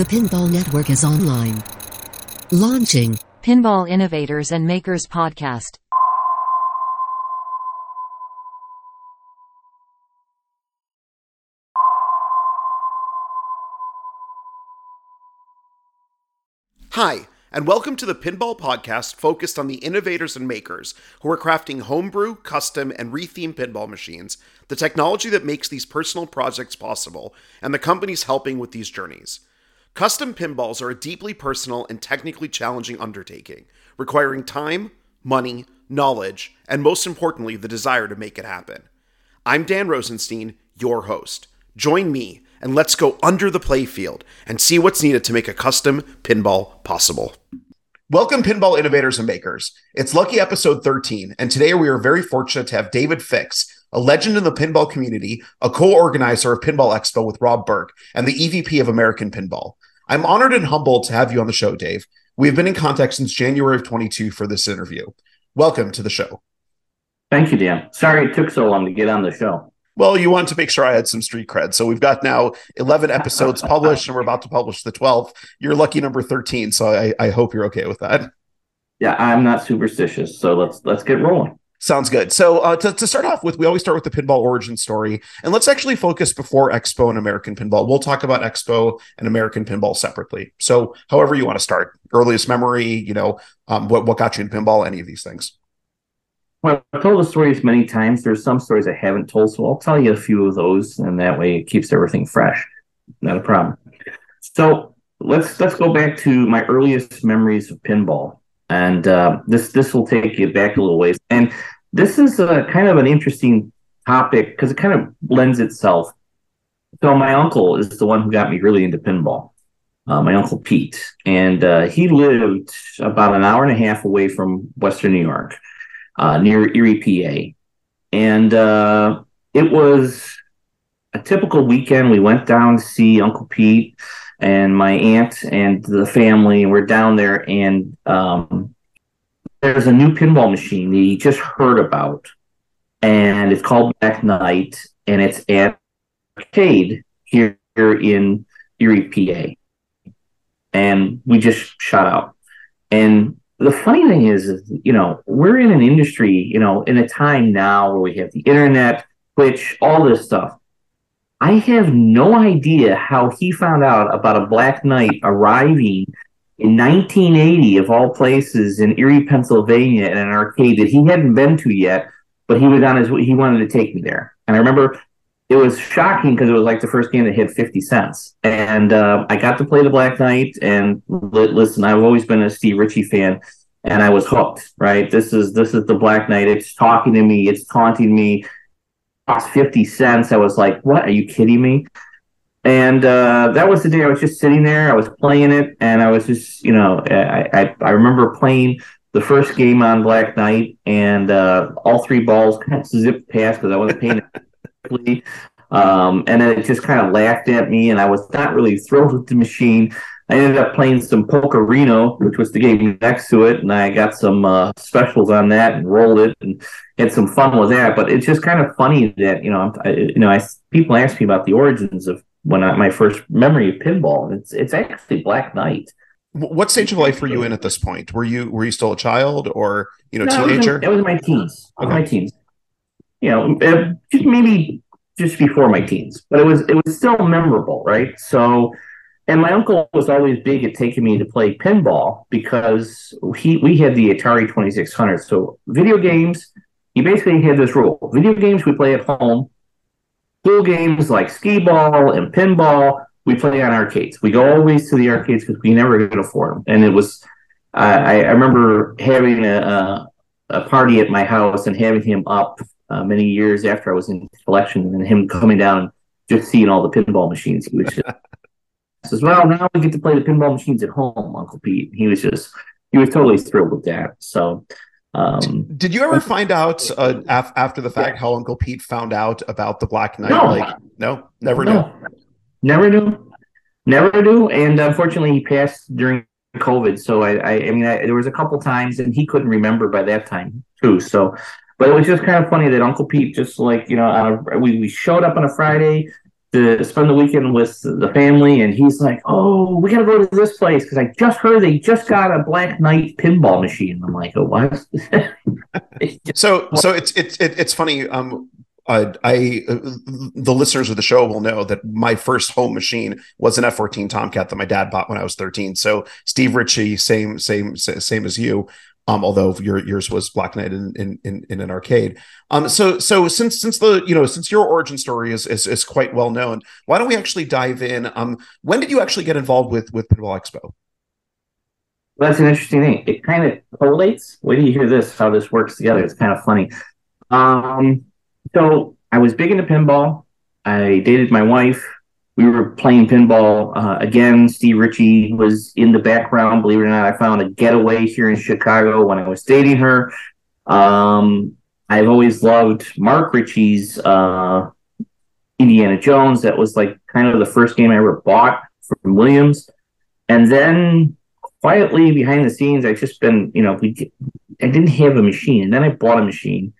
The Pinball Network is online. Launching Pinball Innovators and Makers Podcast. Hi, and welcome to the Pinball Podcast focused on the innovators and makers who are crafting homebrew, custom, and rethemed pinball machines, the technology that makes these personal projects possible, and the companies helping with these journeys. Custom pinballs are a deeply personal and technically challenging undertaking, requiring time, money, knowledge, and most importantly, the desire to make it happen. I'm Dan Rosenstein, your host. Join me and let's go under the playfield and see what's needed to make a custom pinball possible. Welcome, pinball innovators and makers. It's lucky episode 13, and today we are very fortunate to have David Fix, a legend in the pinball community, a co organizer of Pinball Expo with Rob Burke, and the EVP of American Pinball. I'm honored and humbled to have you on the show, Dave. We've been in contact since January of 22 for this interview. Welcome to the show. Thank you, Dan. Sorry it took so long to get on the show. Well, you wanted to make sure I had some street cred. So we've got now 11 episodes published and we're about to publish the 12th. You're lucky number 13. So I, I hope you're okay with that. Yeah, I'm not superstitious. So let's let's get rolling. Sounds good. So uh, to, to start off with, we always start with the pinball origin story, and let's actually focus before Expo and American Pinball. We'll talk about Expo and American Pinball separately. So, however you want to start, earliest memory, you know, um, what what got you in pinball, any of these things. Well, I've told the stories many times. There's some stories I haven't told, so I'll tell you a few of those, and that way it keeps everything fresh. Not a problem. So let's let's go back to my earliest memories of pinball, and uh, this this will take you back a little ways. And this is a kind of an interesting topic because it kind of lends itself. So my uncle is the one who got me really into pinball. Uh, my uncle Pete, and uh, he lived about an hour and a half away from Western New York uh, near Erie, PA. And uh, it was a typical weekend. We went down to see Uncle Pete and my aunt and the family. were down there, and um, there's a new pinball machine that he just heard about. And it's called Black Knight, and it's at arcade here, here in Erie, PA. And we just shot out. And the funny thing is, is, you know, we're in an industry, you know, in a time now where we have the internet, Twitch, all this stuff. I have no idea how he found out about a Black Knight arriving in 1980, of all places, in Erie, Pennsylvania, in an arcade that he hadn't been to yet, but he was on his he wanted to take me there. And I remember it was shocking because it was like the first game that hit 50 cents. And uh, I got to play the Black Knight. And listen, I've always been a Steve Ritchie fan, and I was hooked. Right, this is this is the Black Knight. It's talking to me. It's taunting me. Cost 50 cents. I was like, what? Are you kidding me? And uh, that was the day I was just sitting there. I was playing it, and I was just, you know, I I, I remember playing the first game on Black Knight, and uh, all three balls kind of zipped past because I wasn't paying um, and then it just kind of laughed at me, and I was not really thrilled with the machine. I ended up playing some Pokerino, which was the game next to it, and I got some uh, specials on that and rolled it and had some fun with that. But it's just kind of funny that you know, I, you know, I people ask me about the origins of when I, my first memory of pinball. It's it's actually Black Knight. What stage of life were you in at this point? Were you were you still a child or you know no, teenager? It was, in, it was my teens. Okay. My teens you know, just maybe just before my teens, but it was it was still memorable, right? So, and my uncle was always big at taking me to play pinball because he we had the Atari Twenty Six Hundred. So video games, he basically had this rule: video games we play at home, pool games like skee ball and pinball we play on arcades. We go always to the arcades because we never could afford them, and it was. I, I remember having a, a party at my house and having him up uh, many years after I was in collection, and him coming down and just seeing all the pinball machines. He was just says, "Well, now we get to play the pinball machines at home, Uncle Pete." He was just he was totally thrilled with that. So. Um, Did you ever find out uh, af- after the fact yeah. how Uncle Pete found out about the Black Knight? No, like, no, never no. knew. Never knew. Never knew. And unfortunately, he passed during COVID. So I, I, I mean, I, there was a couple times, and he couldn't remember by that time too. So but it was just kind of funny that Uncle Pete just like you know we we showed up on a Friday, to spend the weekend with the family, and he's like, "Oh, we gotta go to this place because I just heard they just got a Black Knight pinball machine." I'm like, "Oh, what?" so, so it's it's it's funny. Um, I the listeners of the show will know that my first home machine was an F14 Tomcat that my dad bought when I was 13. So Steve Ritchie, same same same as you. Um, although your yours was Black Knight in, in, in, in, an arcade. Um, so so since since the you know since your origin story is, is is quite well known, why don't we actually dive in? Um, when did you actually get involved with with Pinball Expo? Well, that's an interesting thing. It kind of collates. Till you hear this, how this works together. It's kind of funny. Um, so I was big into pinball. I dated my wife. We were playing pinball uh, again. Steve Ritchie was in the background. Believe it or not, I found a getaway here in Chicago when I was dating her. Um, I've always loved Mark Ritchie's uh, Indiana Jones. That was like kind of the first game I ever bought from Williams. And then quietly behind the scenes, I've just been, you know, we, I didn't have a machine. And then I bought a machine.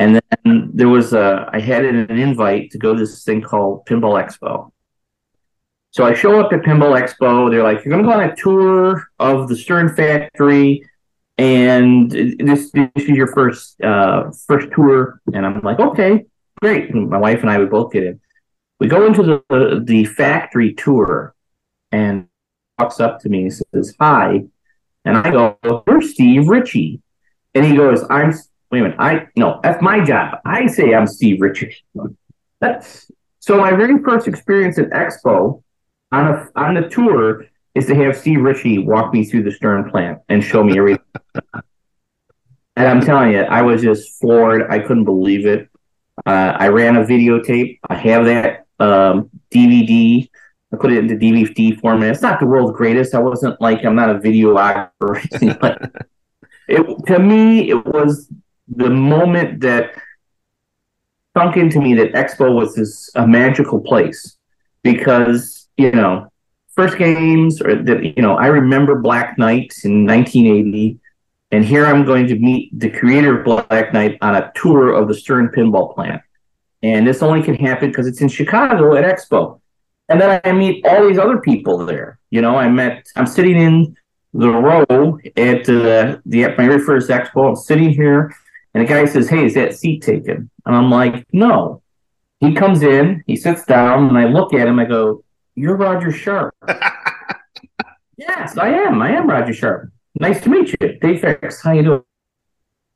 And then there was a, I had an invite to go to this thing called Pinball Expo. So I show up at Pinball Expo. They're like, you're going to go on a tour of the Stern factory. And this, this is your first uh, first tour. And I'm like, okay, great. And my wife and I would both get in. We go into the, the factory tour and walks up to me and says, hi. And I go, you're Steve Ritchie. And he goes, I'm wait a minute. I no, that's my job. I say I'm Steve Ritchie. That's so my very first experience at Expo on a on the tour is to have Steve Ritchie walk me through the Stern plant and show me everything. and I'm telling you, I was just floored. I couldn't believe it. Uh, I ran a videotape. I have that um, DVD. I put it into DVD format. It's not the world's greatest. I wasn't like I'm not a videographer or anything, but it to me it was the moment that sunk into me that Expo was this a magical place because you know first games or that you know I remember Black Knight in 1980, and here I'm going to meet the creator of Black Knight on a tour of the Stern Pinball Plant, and this only can happen because it's in Chicago at Expo, and then I meet all these other people there. You know, I met I'm sitting in the row at uh, the at my very first expo. I'm sitting here and the guy says, Hey, is that seat taken? And I'm like, No. He comes in, he sits down, and I look at him, I go, You're Roger Sharp. yes, I am. I am Roger Sharp. Nice to meet you. Dave Fix, how you doing?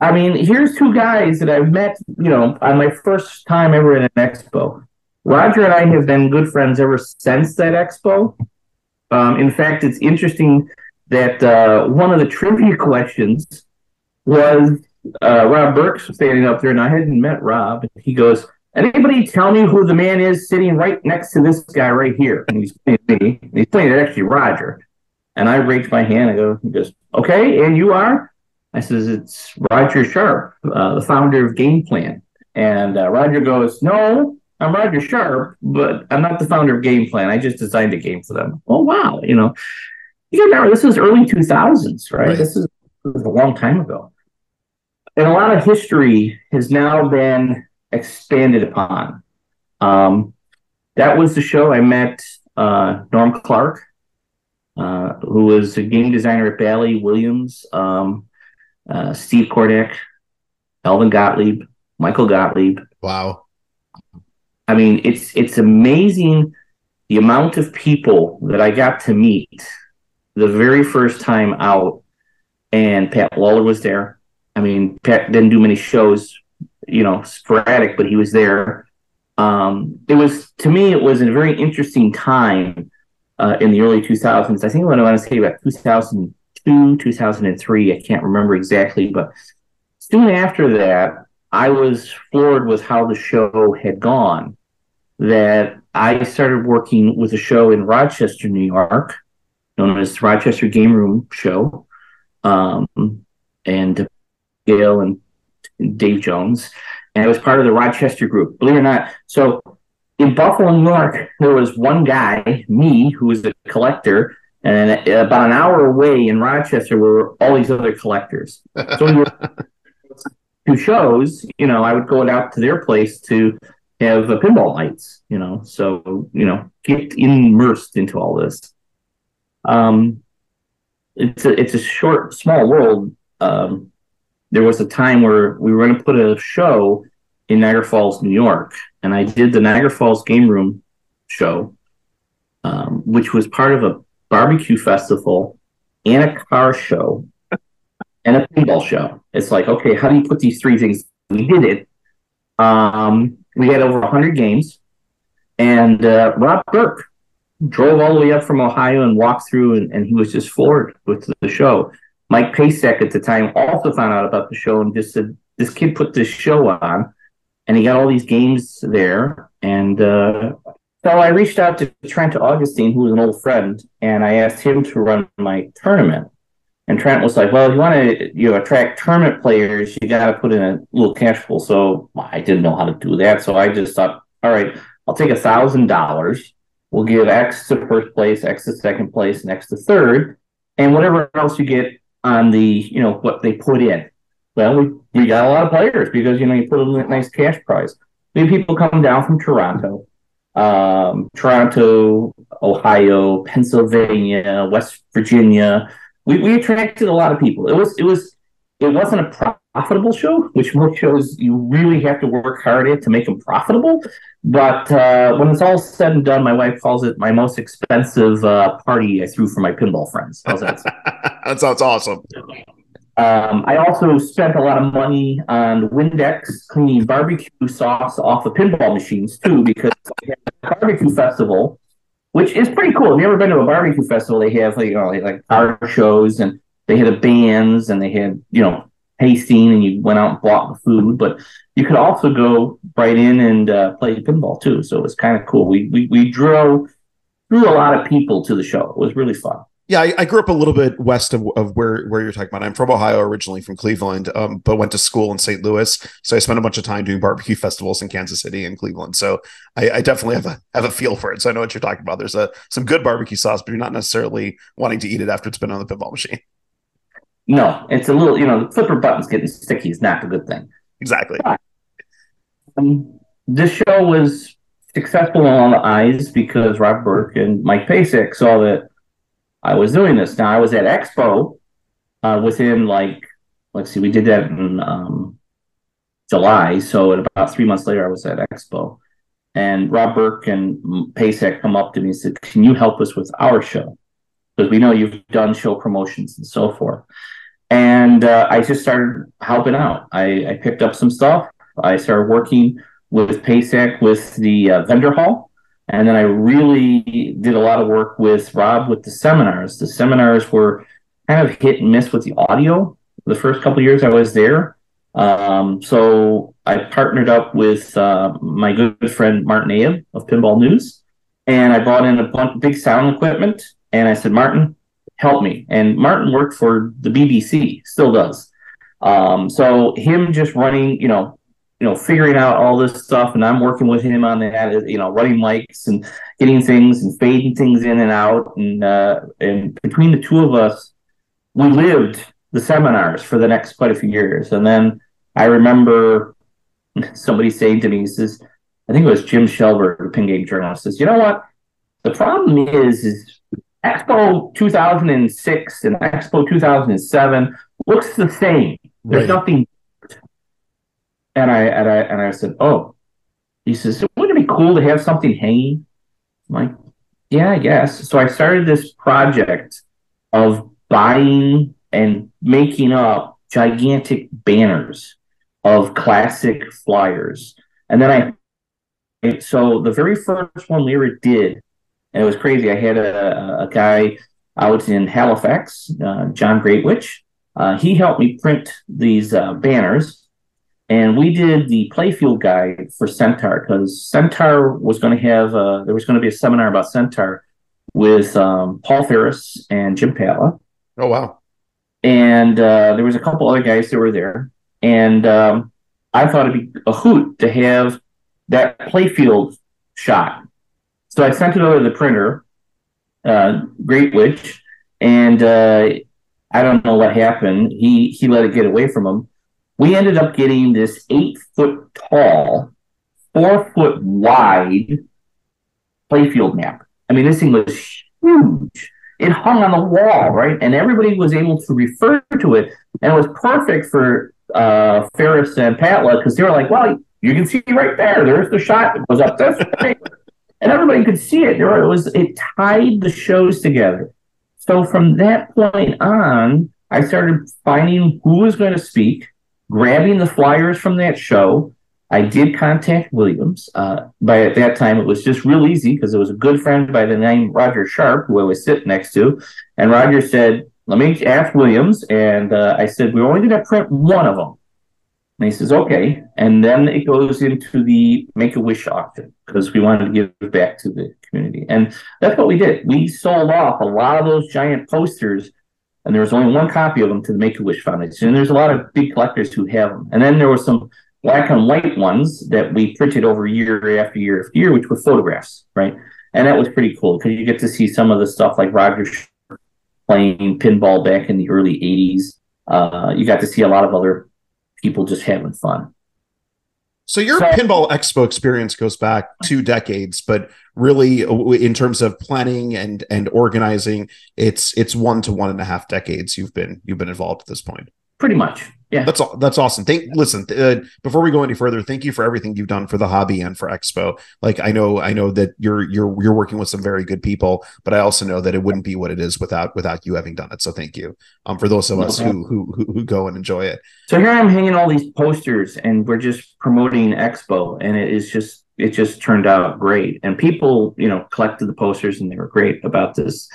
I mean, here's two guys that I've met, you know, on my first time ever at an expo. Roger and I have been good friends ever since that expo. Um, in fact, it's interesting that uh, one of the trivia questions was uh, Rob Burke's standing up there, and I hadn't met Rob. He goes, "Anybody tell me who the man is sitting right next to this guy right here?" And he's pointing at me. He's pointing at actually Roger. And I raise my hand. I go, he goes, "Okay, and you are?" I says, "It's Roger Sharp, uh, the founder of Game Plan." And uh, Roger goes, "No, I'm Roger Sharp, but I'm not the founder of Game Plan. I just designed a game for them." Oh wow, you know, you got to remember this was early 2000s, right? right. This is a long time ago and a lot of history has now been expanded upon. Um, that was the show I met uh, Norm Clark, uh, who was a game designer at Bally Williams, um, uh, Steve Kordak, Alvin Gottlieb, Michael Gottlieb. Wow. I mean, it's it's amazing the amount of people that I got to meet the very first time out. And Pat Lawlor was there. I mean, Pat didn't do many shows, you know, sporadic, but he was there. Um, it was to me, it was a very interesting time uh, in the early 2000s. I think when I want to say about 2002, 2003, I can't remember exactly, but soon after that, I was floored with how the show had gone. That I started working with a show in Rochester, New York, known as the Rochester Game Room Show. Um, and Gail and Dave Jones, and it was part of the Rochester group. Believe it or not, so in Buffalo, New York, there was one guy, me, who was a collector, and about an hour away in Rochester were all these other collectors. So we were two shows. You know, I would go out to their place to have uh, pinball nights. You know, so you know, get immersed into all this. Um, it's a it's a short, small world. Um, there was a time where we were going to put a show in Niagara Falls, New York, and I did the Niagara Falls Game Room show, um, which was part of a barbecue festival and a car show and a pinball show. It's like, okay, how do you put these three things? We did it. Um, we had over 100 games, and uh, Rob Burke drove all the way up from Ohio and walked through, and, and he was just floored with the show. Mike Pacak at the time also found out about the show and just said, This kid put this show on, and he got all these games there. And uh, so I reached out to Trent Augustine, who was an old friend, and I asked him to run my tournament. And Trent was like, "Well, if you want to, you know, attract tournament players, you got to put in a little cash pool." So I didn't know how to do that, so I just thought, "All right, I'll take a thousand dollars. We'll give X to first place, X to second place, and X to third, and whatever else you get on the, you know, what they put in." Well, we, we got a lot of players because you know you put a nice cash prize. Have people come down from Toronto, um, Toronto, Ohio, Pennsylvania, West Virginia we, we attracted a lot of people. It was it was it wasn't a profitable show, which most shows you really have to work hard at to make them profitable. But uh, when it's all said and done, my wife calls it my most expensive uh, party I threw for my pinball friends. How's that? sounds awesome. Um, I also spent a lot of money on Windex cleaning barbecue sauce off of pinball machines too, because I had a barbecue festival which is pretty cool. Have you ever been to a barbecue festival? They have like you know like car shows and they had bands and they had you know tasting and you went out and bought the food, but you could also go right in and uh, play pinball too. So it was kind of cool. We we we drew drew a lot of people to the show. It was really fun. Yeah, I, I, grew up a little bit west of, of where, where you're talking about. I'm from Ohio originally, from Cleveland, um, but went to school in St. Louis. So I spent a bunch of time doing barbecue festivals in Kansas City and Cleveland. So I, I, definitely have a have a feel for it. So I know what you're talking about. There's a some good barbecue sauce, but you're not necessarily wanting to eat it after it's been on the pinball machine. No, it's a little, you know, the flipper buttons getting sticky is not a good thing. Exactly. Um, this show was successful on the eyes because Rob Burke and Mike Pacak saw that I was doing this. Now I was at Expo uh, within like let's see, we did that in um, July. So about three months later, I was at Expo, and Rob Burke and Pacak come up to me and said, "Can you help us with our show? Because we know you've done show promotions and so forth." And uh, I just started helping out. I, I, picked up some stuff. I started working with Pacak with the uh, vendor hall and then I really did a lot of work with Rob with the seminars. The seminars were kind of hit and miss with the audio the first couple years I was there. Um, so I partnered up with uh, my good friend Martin Ayub of Pinball News, and I bought in a bunch big sound equipment. And I said, Martin, help me. And Martin worked for the BBC, still does. Um, so him just running, you know, you know, figuring out all this stuff, and I'm working with him on that, you know, running mics and getting things and fading things in and out, and uh, and between the two of us, we lived the seminars for the next quite a few years, and then I remember somebody saying to me, says, I think it was Jim Schelberg, the pin game journalist, says, you know what, the problem is, is Expo 2006 and Expo 2007 looks the same. There's right. nothing and I and I and I said, "Oh," he says, "Wouldn't it be cool to have something hanging?" I'm like, "Yeah, I guess." So I started this project of buying and making up gigantic banners of classic flyers, and then I. So the very first one we ever did, and it was crazy. I had a, a guy out in Halifax, uh, John Greatwich. Uh, he helped me print these uh, banners and we did the playfield guide for Centaur because Centaur was going to have a, there was going to be a seminar about Centaur with um, Paul Faris and Jim Patla. Oh wow! And uh, there was a couple other guys that were there, and um, I thought it'd be a hoot to have that playfield shot. So I sent it over to the printer, uh, Greatwich, and uh, I don't know what happened. He he let it get away from him we ended up getting this eight foot tall four foot wide playfield map. I mean, this thing was huge. It hung on the wall, right? And everybody was able to refer to it. And it was perfect for uh, Faris and Patla because they were like, well, you can see right there. There's the shot that goes up this way. And everybody could see it. There it was. It tied the shows together. So from that point on, I started finding who was going to speak, grabbing the flyers from that show. I did contact Williams. Uh, by at that time, it was just real easy because it was a good friend by the name Roger Sharp, who I was sitting next to. And Roger said, Let me ask Williams. And uh, I said, We're only going to print one of them. And he says, Okay. And then it goes into the Make a Wish auction because we wanted to give back to the community. And that's what we did. We sold off a lot of those giant posters and there was only one copy of them to the Make a Wish Foundation. And there's a lot of big collectors who have them. And then there were some black and white ones that we printed over year after year after year, which were photographs, right? And that was pretty cool because you get to see some of the stuff like Roger playing pinball back in the early 80s. Uh, you got to see a lot of other people just having fun. So your so, pinball expo experience goes back two decades, but really, in terms of planning and and organizing, it's it's one to one and a half decades you've been you've been involved at this point. Pretty much, yeah. That's all. that's awesome. Thank listen uh, before we go any further. Thank you for everything you've done for the hobby and for Expo. Like I know I know that you're you're you're working with some very good people, but I also know that it wouldn't be what it is without without you having done it. So thank you. Um, for those of us who, who who who go and enjoy it. So here I'm hanging all these posters, and we're just promoting Expo, and it is just it just turned out great. And people, you know, collected the posters, and they were great about this.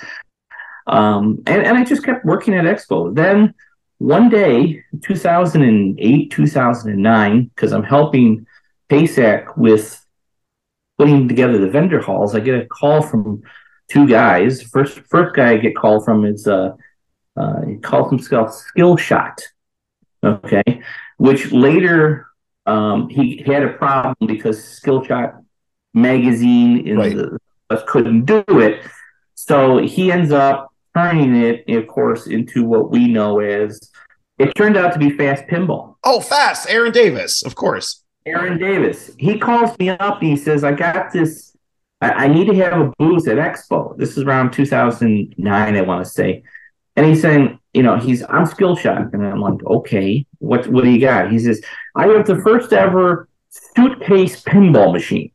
Um, and and I just kept working at Expo. Then one day, 2008, 2009, because I'm helping Pacak with putting together the vendor halls, I get a call from two guys. First, first guy I get called from is uh, uh, he calls himself Skill Shot. Okay, which later um, he had a problem because Skill Shot magazine in right. the couldn't do it. So he ends up turning it, of course, into what we know as it turned out to be fast pinball. Oh, fast. Aaron Davis, of course. Aaron Davis. He calls me up and he says, I got this. I, I need to have a booth at Expo. This is around 2009, I want to say. And he's saying, you know, he's I'm skill shot. And I'm like, okay, what what do you got? He says, I have the first ever suitcase pinball machine.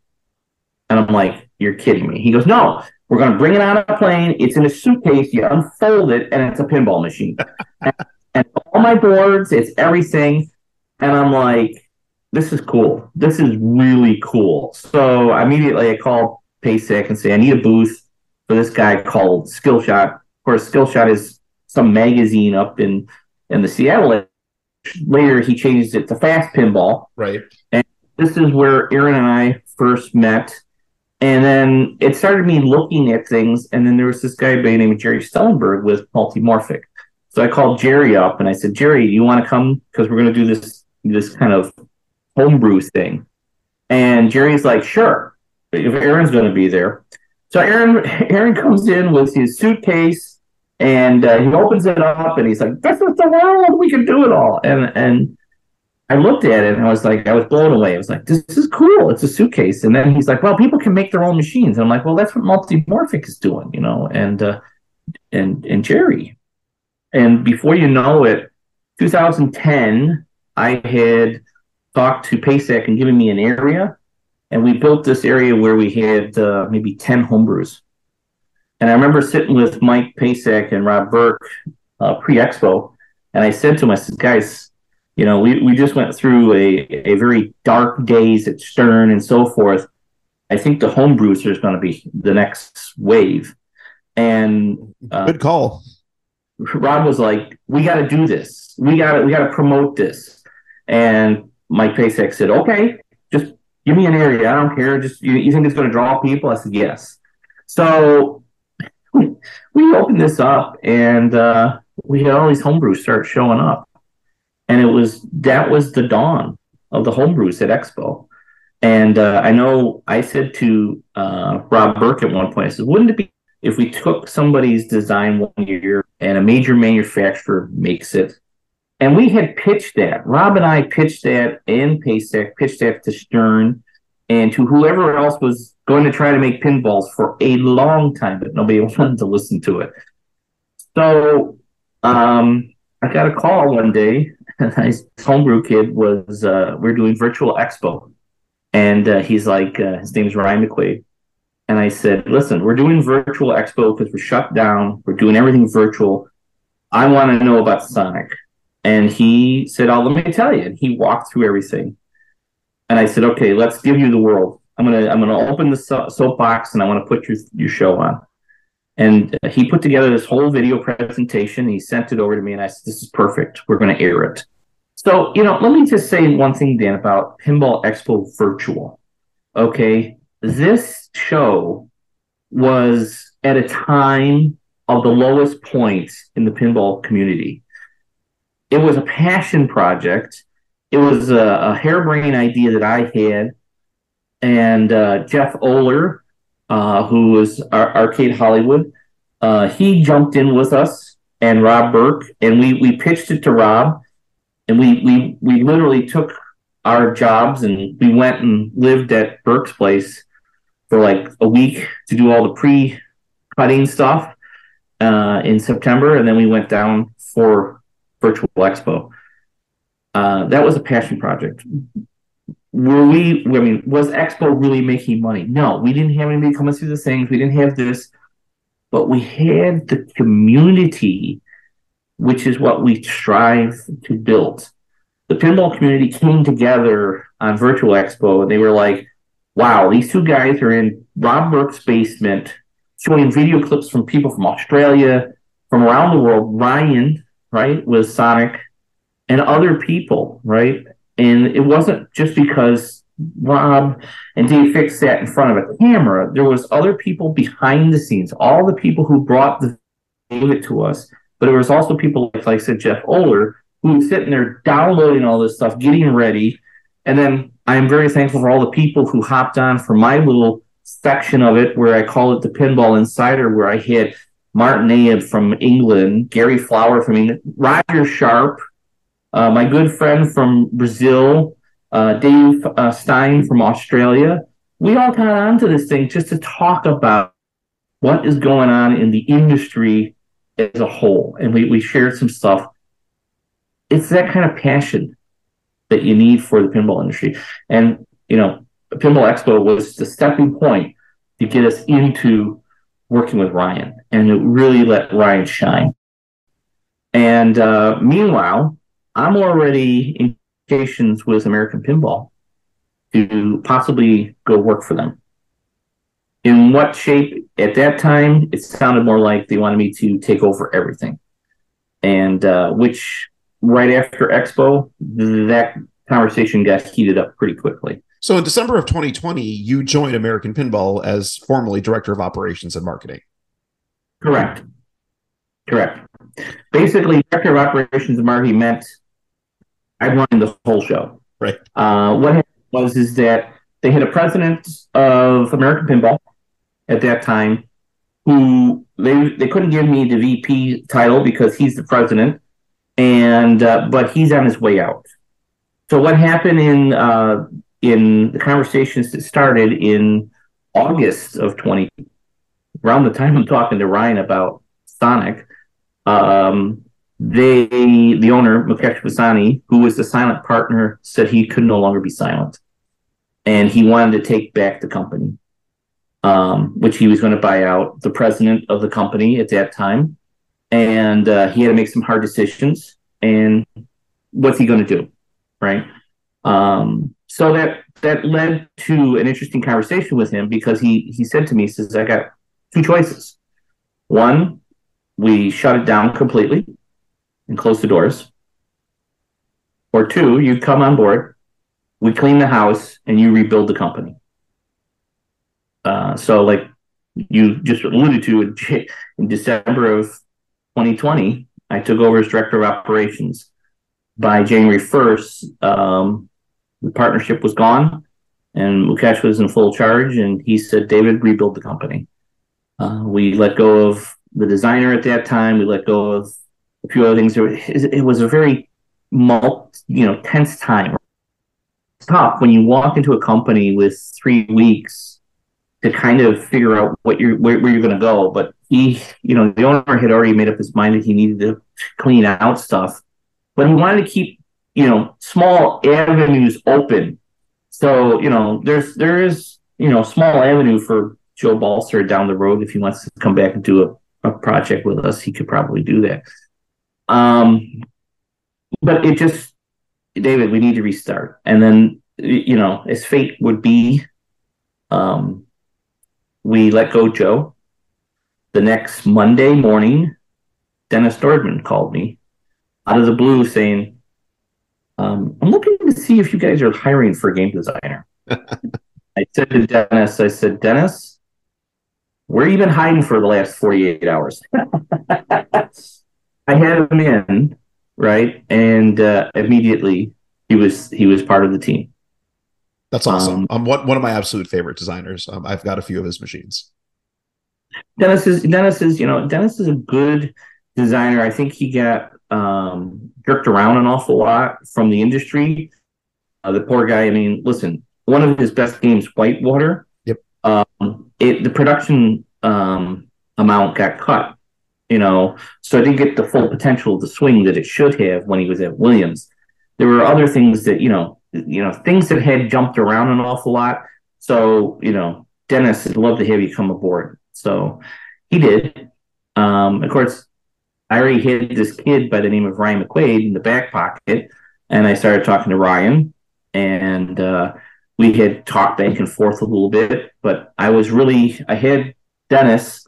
And I'm like, you're kidding me. He goes, no, we're going to bring it on a plane. It's in a suitcase. You unfold it, and it's a pinball machine. and, and all my boards, it's everything. And I'm like, this is cool. This is really cool. So immediately I called Pacak and say, I need a booth for this guy called Skillshot. Of course, Skillshot is some magazine up in in the Seattle. Later, he changed it to Fast Pinball. Right. And this is where Aaron and I first met and then it started me looking at things. And then there was this guy by the name of Gerry Stellenberg with Multimorphic. So I called Jerry up and I said, Jerry, you want to come? Because we're going to do this this kind of homebrew thing. And Jerry's like, sure, if Aaron's going to be there. So Aaron Aaron comes in with his suitcase and uh, he opens it up and he's like, "This is the world. We can do it all." And and I looked at it and I was like, I was blown away. I was like, this, is cool. It's a suitcase. And then he's like, well, people can make their own machines. And I'm like, well, that's what Multimorphic is doing, you know, and uh, and and Jerry. And before you know it, 2010, I had talked to Pacak and given me an area, and we built this area where we had uh, maybe 10 homebrews. And I remember sitting with Mike Pacak and Rob Burke uh, pre-expo, and I said to him, I said, guys, you know, we, we just went through a, a very dark days at Stern and so forth. I think the homebrews is going to be the next wave. And uh, good call. Rob was like, "We got to do this. We got to we got to promote this." And Mike Pacak said, "Okay, just give me an area. I don't care. Just you, you think it's going to draw people?" I said, "Yes." So we, we opened this up, and uh, we had all these homebrews start showing up and it was that was the dawn of the homebrews at Expo. And uh, I know I said to uh, Rob Burke at one point, I said, wouldn't it be if we took somebody's design one year and a major manufacturer makes it? And we had pitched that. Rob and I pitched that, and Pacak pitched that to Stern. and to whoever else was going to try to make pinballs for a long time, but nobody wanted to listen to it. So um, I got a call one day, this homebrew kid was uh, we are doing virtual expo, and uh, he's like, uh, his name's Ryan McQuaid, and I said, listen, we're doing virtual expo because we're shut down. We're doing everything virtual. I want to know about Sonic. And he said, Oh, let me tell you. And he walked through everything. And I said, Okay, let's give you the world. I'm gonna I'm gonna open the so- soapbox and I want to put your your show on. And he put together this whole video presentation. He sent it over to me, and I said, "This is perfect. We're going to air it." So, you know, let me just say one thing, Dan, about Pinball Expo Virtual. Okay, this show was at a time of the lowest point in the pinball community. It was a passion project. It was a, a harebrained idea that I had. And uh, Jeff Oler, uh, who was our Arcade Hollywood, uh, he jumped in with us and Rob Burke, and we we pitched it to Rob, and we we we literally took our jobs and we went and lived at Burke's place for like a week to do all the pre-cutting stuff uh, in September, and then we went down for virtual expo. Uh, that was a passion project. Were we? I mean, was Expo really making money? No, we didn't have anybody coming through the things. We didn't have this, but we had the community, which is what we strive to build. The pinball community came together on Virtual Expo, and they were like, "Wow, these two guys are in Rob Burke's basement." showing video clips from people from Australia, from around the world. Ryan, right, was Sonic, and other people, right? And it wasn't just because Rob and Dave Fix sat in front of a camera. There was other people behind the scenes, all the people who brought the it to us. But there was also people like, like I said, Jeff Oler, who was sitting there downloading all this stuff, getting ready. And then I'm very thankful for all the people who hopped on for my little section of it where I call it the Pinball Insider, where I had Martin Ayub from England, Gary Flower from England, Roger Sharp, uh, my good friend from Brazil, uh, Dave uh, Stein from Australia. We all got onto this thing just to talk about what is going on in the industry as a whole. And we, we shared some stuff. It's that kind of passion that you need for the pinball industry. And, you know, Pinball Expo was the stepping point to get us into working with Ryan, and it really let Ryan shine. And uh, meanwhile, I'm already in communications with American Pinball to possibly go work for them. In what shape? At that time, it sounded more like they wanted me to take over everything, and uh, which right after Expo, that conversation got heated up pretty quickly. So in December of 2020, you joined American Pinball as formerly director of operations and marketing. Correct. Correct. Basically, director of operations and marketing meant I run the whole show. Right. Uh, what was is that they had a president of American Pinball at that time who they they couldn't give me the VP title because he's the president, and uh, but he's on his way out. So what happened in uh, in the conversations that started in August of 20, around the time I'm talking to Ryan about Sonic, um, they, the owner, Mukesh Vasani, who was the silent partner, said he could no longer be silent. And he wanted to take back the company, um, which he was going to buy out the president of the company at that time. And uh, he had to make some hard decisions. And what's he going to do? Right. Um, so that that led to an interesting conversation with him because he he said to me, he says, I got two choices. One, we shut it down completely and close the doors. Or two, you come on board, we clean the house, and you rebuild the company. Uh, so, like you just alluded to, in, December of 2020, I took over as director of operations. By January 1st, um, the partnership was gone, and Mukesh was in full charge. And he said, "David, rebuild the company." Uh, we let go of the designer at that time. We let go of a few other things. It was a very, multi, you know, tense time. tough when you walk into a company with three weeks to kind of figure out what you're where, where you're going to go. But he, you know, the owner had already made up his mind that he needed to clean out stuff, but he wanted to keep, you know, small avenues open. So you know, there's there is you know small avenue for Joe Balcer down the road if he wants to come back and do a, a project with us, he could probably do that. Um, but it just David, we need to restart. And then, you know, as fate would be, um, we let go Joe. The next Monday morning, Dennis Nordman called me out of the blue saying, um, I'm looking to see if you guys are hiring for a game designer. I said to Dennis, I said, Dennis, where you been hiding for the last 48 hours? I had him in right? And uh, immediately he was he was part of the team. That's awesome. Um, um one one of my absolute favorite designers. Um, I've got a few of his machines. Dennis is Dennis is you know Dennis is a good designer. I think he got um, jerked around an awful lot from the industry. Uh, the poor guy. I mean, listen, one of his best games, Whitewater. Yep. Um, it the production um, amount got cut you know, so I didn't get the full potential of the swing that it should have when he was at Williams. There were other things that, you know, you know, things that had jumped around an awful lot. So, you know, Dennis, I'd love to have you come aboard. So he did. Um, of course, I already had this kid by the name of Ryan McQuaid in the back pocket, and I started talking to Ryan, and uh, we had talked back and forth a little bit. But I was really, I had Dennis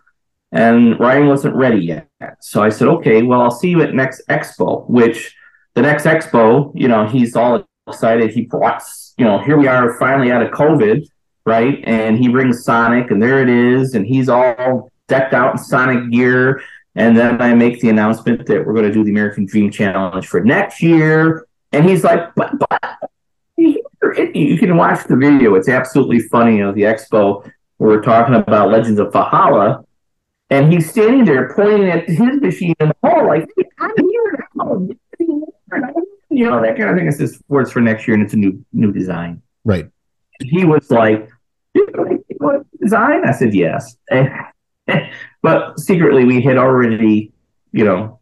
and Ryan wasn't ready yet. So I said, okay, well, I'll see you at next expo, which the next expo, you know, he's all excited. He brought, you know, here we are finally out of COVID, right? And he brings Sonic, and there it is. And he's all decked out in Sonic gear. And then I make the announcement that we're going to do the American Dream Challenge for next year. And he's like, but, but you can watch the video. It's absolutely funny. You know, the expo, we're talking about Legends of Valhalla and he's standing there pointing at his machine in the hall, like, I'm here now. You know, that kind of thing. It's just words for next year and it's a new new design. Right. He was like, what design? I said, yes. but secretly, we had already, you know,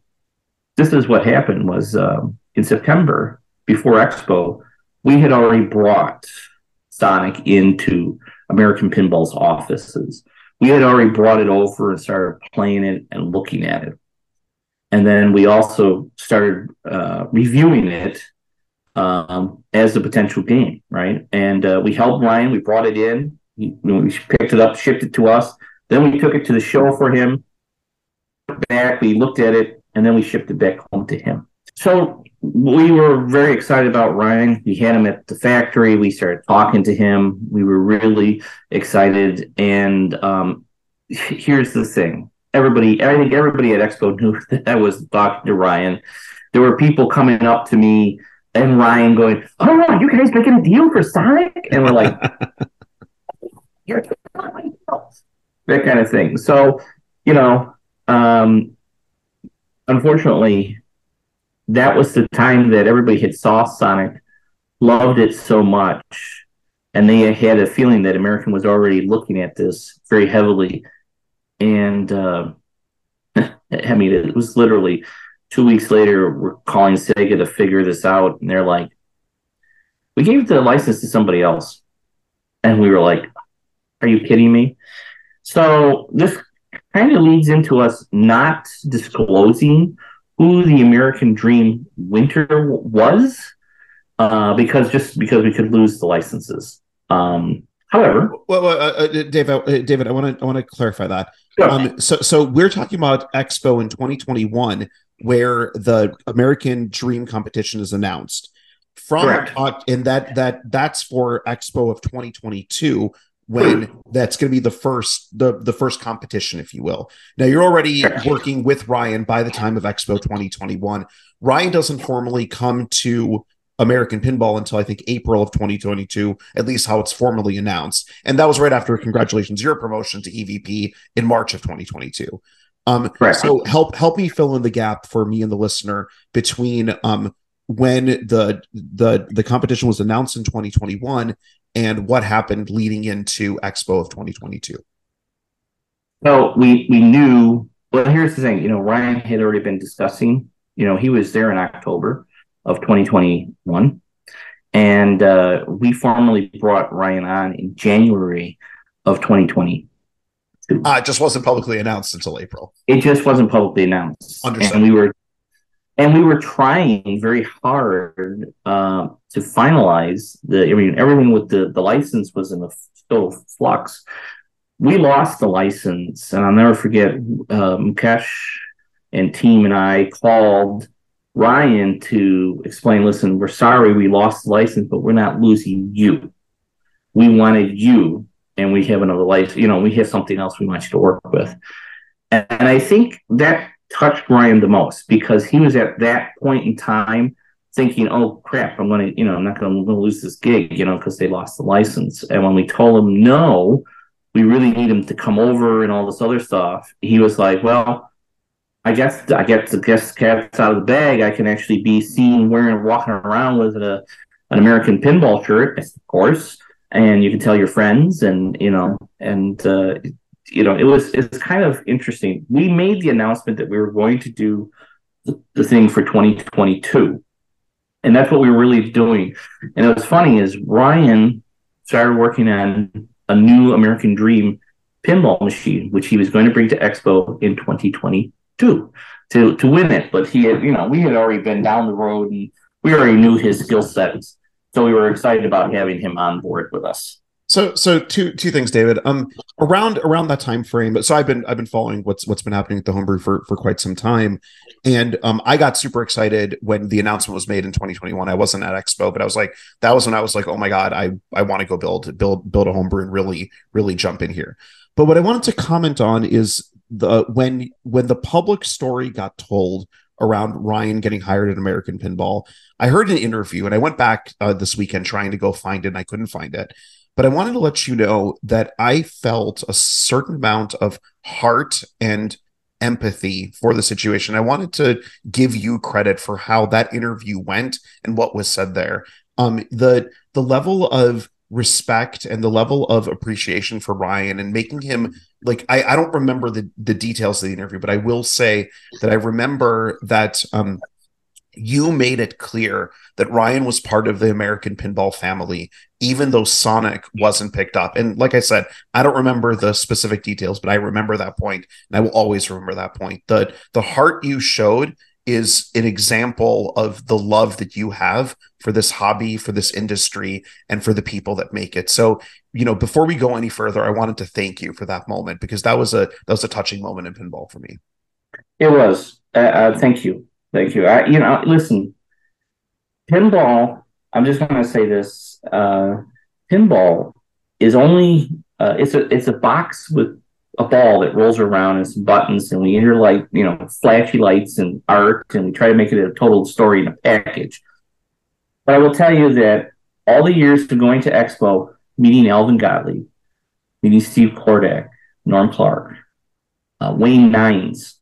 this is what happened was um, in September before Expo, we had already brought Sonic into American Pinball's offices we had already brought it over and started playing it and looking at it. And then we also started uh, reviewing it um, as a potential game, right? And uh, we helped Ryan. We brought it in. We, we picked it up, shipped it to us. Then we took it to the show for him. Back, we looked at it, and then we shipped it back home to him. So we were very excited about Ryan. We had him at the factory. We started talking to him. We were really excited. And um, here's the thing: everybody, I think everybody at Expo knew that I was talking to Ryan. There were people coming up to me and Ryan going, "Oh, you guys making a deal for Sonic?" And we're like, "You're not my deal." that kind of thing." So, you know, um, unfortunately that was the time that everybody had saw Sonic, loved it so much, and they had a feeling that American was already looking at this very heavily. And uh, I mean, it was literally two weeks later, we're calling Sega to figure this out, and they're like, "We gave the license to somebody else," and we were like, "Are you kidding me?" So this kind of leads into us not disclosing who the American Dream Winter was, uh, because just because we could lose the licenses. Um, however, well, well uh, uh, Dave, uh, David, I want to I want to clarify that. Sure. Um, so, so we're talking about Expo in 2021, where the American Dream competition is announced. From and that that that's for Expo of 2022, when that's going to be the first the the first competition if you will. Now you're already working with ryan by the time of expo 2021 ryan doesn't formally come to american pinball until i think april of 2022 at least how it's formally announced. And that was right after congratulations your promotion to evp in march of 2022 um so help help me fill in the gap for me and the listener between um when the the the competition was announced in 2021 and what happened leading into Expo of 2022. So we we knew. Well, here's the thing. You know, Ryan had already been discussing. You know, he was there in October of 2021, and uh, we formally brought Ryan on in January of 2020. Uh, it just wasn't publicly announced until April. It just wasn't publicly announced, Understood. and we were and we were trying very hard uh, to finalize the. I mean, everything with the the license was in a still flux. We lost the license, and I'll never forget. Uh, Mukesh and team and I called Ryan to explain. Listen, we're sorry we lost the license, but we're not losing you. We wanted you, and we have another license. You know, we have something else we want you to work with. And, and I think that touched Ryan the most because he was at that point in time thinking, "Oh crap, I'm gonna, you know, I'm not gonna, gonna lose this gig, you know, because they lost the license." And when we told him no, we really need him to come over and all this other stuff, he was like, "Well." I guess I get to guess cats out of the bag. I can actually be seen wearing walking around with a an American pinball shirt, of course, and you can tell your friends, and you know, and uh, you know, it was it's kind of interesting. We made the announcement that we were going to do the, the thing for 2022, and that's what we were really doing. And it was funny is Ryan started working on a new American Dream pinball machine, which he was going to bring to Expo in 2022 to to win it. But he had, you know, we had already been down the road and we already knew his skill sets, so we were excited about having him on board with us. So so two two things, David. Um around around that time frame, so I've been I've been following what's what's been happening at the homebrew for for quite some time. And um I got super excited when the announcement was made in 2021. I wasn't at Expo, but I was like, that was when I was like, oh my God, I I want to go build build build a homebrew and really, really jump in here. But what I wanted to comment on is the when when the public story got told around Ryan getting hired at American Pinball, I heard an interview and I went back uh, this weekend trying to go find it and I couldn't find it. But I wanted to let you know that I felt a certain amount of heart and empathy for the situation. I wanted to give you credit for how that interview went and what was said there. Um, the the level of respect and the level of appreciation for Ryan and making him like I, I don't remember the the details of the interview, but I will say that I remember that um you made it clear that Ryan was part of the American pinball family, even though Sonic wasn't picked up. And like I said, I don't remember the specific details, but I remember that point, and I will always remember that point. The the heart you showed is an example of the love that you have for this hobby, for this industry, and for the people that make it. So, you know, before we go any further, I wanted to thank you for that moment because that was a that was a touching moment in pinball for me. It was. Uh, uh, thank you. Thank you. I, you know, listen, pinball. I'm just going to say this: uh, pinball is only uh, it's a it's a box with a ball that rolls around and some buttons, and we interlight you know flashy lights and art, and we try to make it a total story in a package. But I will tell you that all the years to going to Expo, meeting Alvin Gottlieb, meeting Steve Kordek, Norm Clark, uh, Wayne Neyens,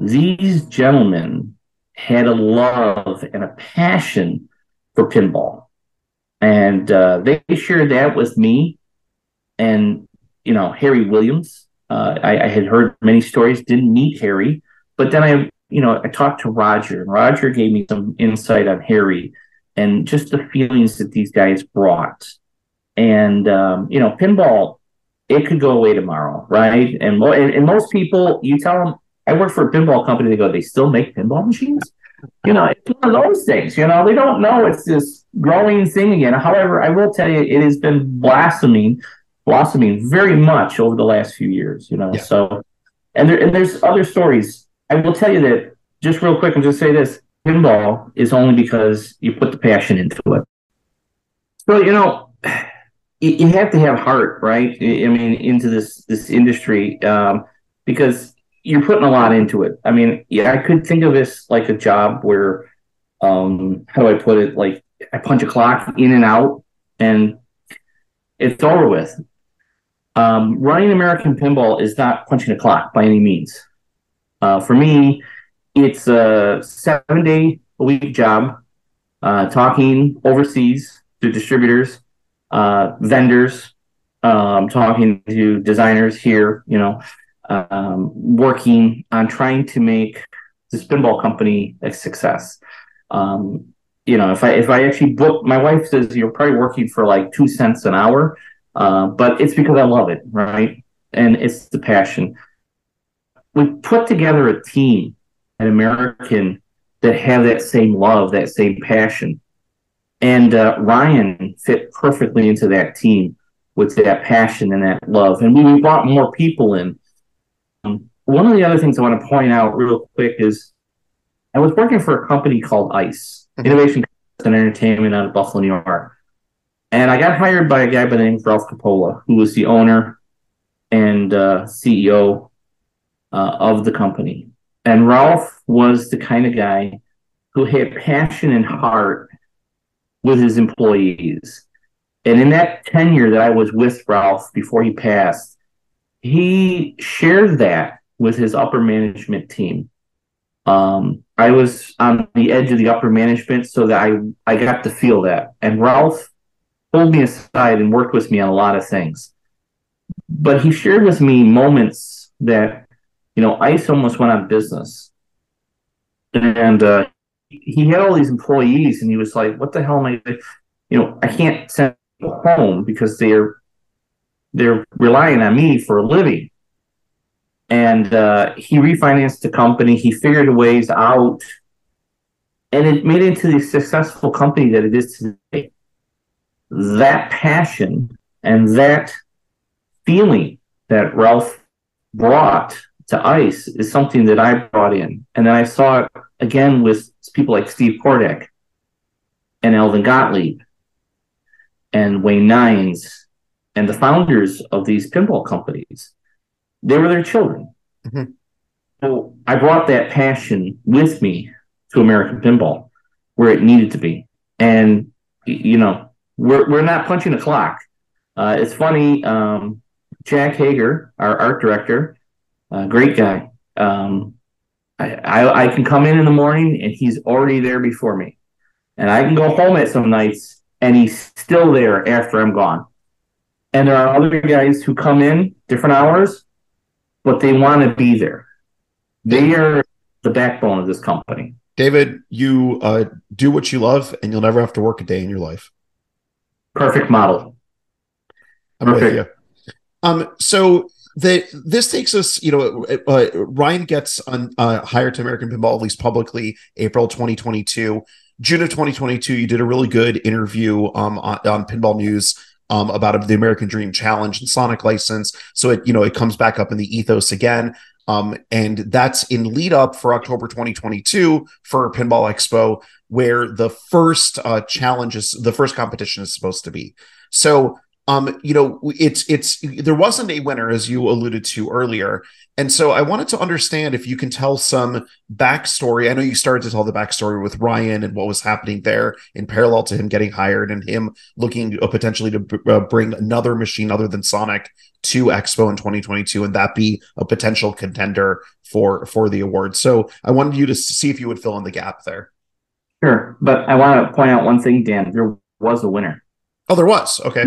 these gentlemen had a love and a passion for pinball. And uh, they shared that with me and, you know, Harry Williams. Uh, I, I, had heard many stories, didn't meet Harry, but then I, you know, I talked to Roger, and Roger gave me some insight on Harry and just the feelings that these guys brought. And, um, you know, pinball, it could go away tomorrow, right? And, and, and most people, you tell them, I work for a pinball company. They go, they still make pinball machines. You know, it's one of those things. You know, they don't know it's this growing thing again. However, I will tell you, it has been blossoming, blossoming very much over the last few years. You know, yeah. so and there and there's other stories. I will tell you that just real quick and just say this: pinball is only because you put the passion into it. So you know, you, have to have heart, right? I mean, into this this industry um, because you're putting a lot into it. I mean, yeah, I could think of this like a job where, um, how do I put it? Like I punch a clock in and out, and it's over with. Um, running American Pinball is not punching a clock by any means. Uh, for me, it's a seven day a week job. uh, talking overseas to distributors, uh, vendors, um, talking to designers here, you know, um, working on trying to make the spinball company a success. Um, you know, if I if I actually book, my wife says you're probably working for like two cents an hour, uh, but it's because I love it, right? And it's the passion. We put together a team, an American that have that same love, that same passion, and uh, Ryan fit perfectly into that team with that passion and that love. And we brought more people in. Um, one of the other things I want to point out real quick is I was working for a company called ICE, mm-hmm. Innovation and Entertainment out of Buffalo, New York. And I got hired by a guy by the name of Ralph Coppola, who was the owner and uh, CEO uh, of the company. And Ralph was the kind of guy who had passion and heart with his employees. And in that tenure that I was with Ralph before he passed, he shared that with his upper management team. Um, I was on the edge of the upper management so that I, I got to feel that. And Ralph pulled me aside and worked with me on a lot of things. But he shared with me moments that, you know, ICE almost went of business. And uh, he had all these employees and he was like, what the hell am I, you know, I can't send home because they're they're relying on me for a living. And uh, he refinanced the company. He figured ways out, and it made it into the successful company that it is today. That passion and that feeling that Ralph brought to ICE is something that I brought in, and then I saw it again with people like Steve Kordek and Alvin Gottlieb and Wayne Neyens and the founders of these pinball companies, they were their children. Mm-hmm. So I brought that passion with me to American pinball where it needed to be. And, you know, we're, we're not punching a clock. Uh, it's funny. Um, Jack Hager, our art director, uh, great guy. Um, I, I, I can come in in the morning and he's already there before me. And I can go home at some nights and he's still there after I'm gone. And there are other guys who come in different hours, but they want to be there. They are the backbone of this company. David, you uh, do what you love, and you'll never have to work a day in your life. Perfect model. I'm Perfect. with you. Um, so the this takes us, you know, uh, Ryan gets on, uh, hired to American Pinball at least publicly April 2022. June of 2022, you did a really good interview um, on, on Pinball News um, about the American Dream Challenge and Sonic license. So it, you know, it comes back up in the ethos again. Um, and that's in lead up for October 2022 for Pinball Expo, where the first uh, challenge is the first competition is supposed to be. So um, you know, it's it's there wasn't a winner as you alluded to earlier, and so I wanted to understand if you can tell some backstory. I know you started to tell the backstory with Ryan and what was happening there in parallel to him getting hired and him looking uh, potentially to b- uh, bring another machine other than Sonic to Expo in 2022, and that be a potential contender for for the award. So I wanted you to see if you would fill in the gap there. Sure, but I want to point out one thing, Dan. There was a winner. Oh, there was. Okay.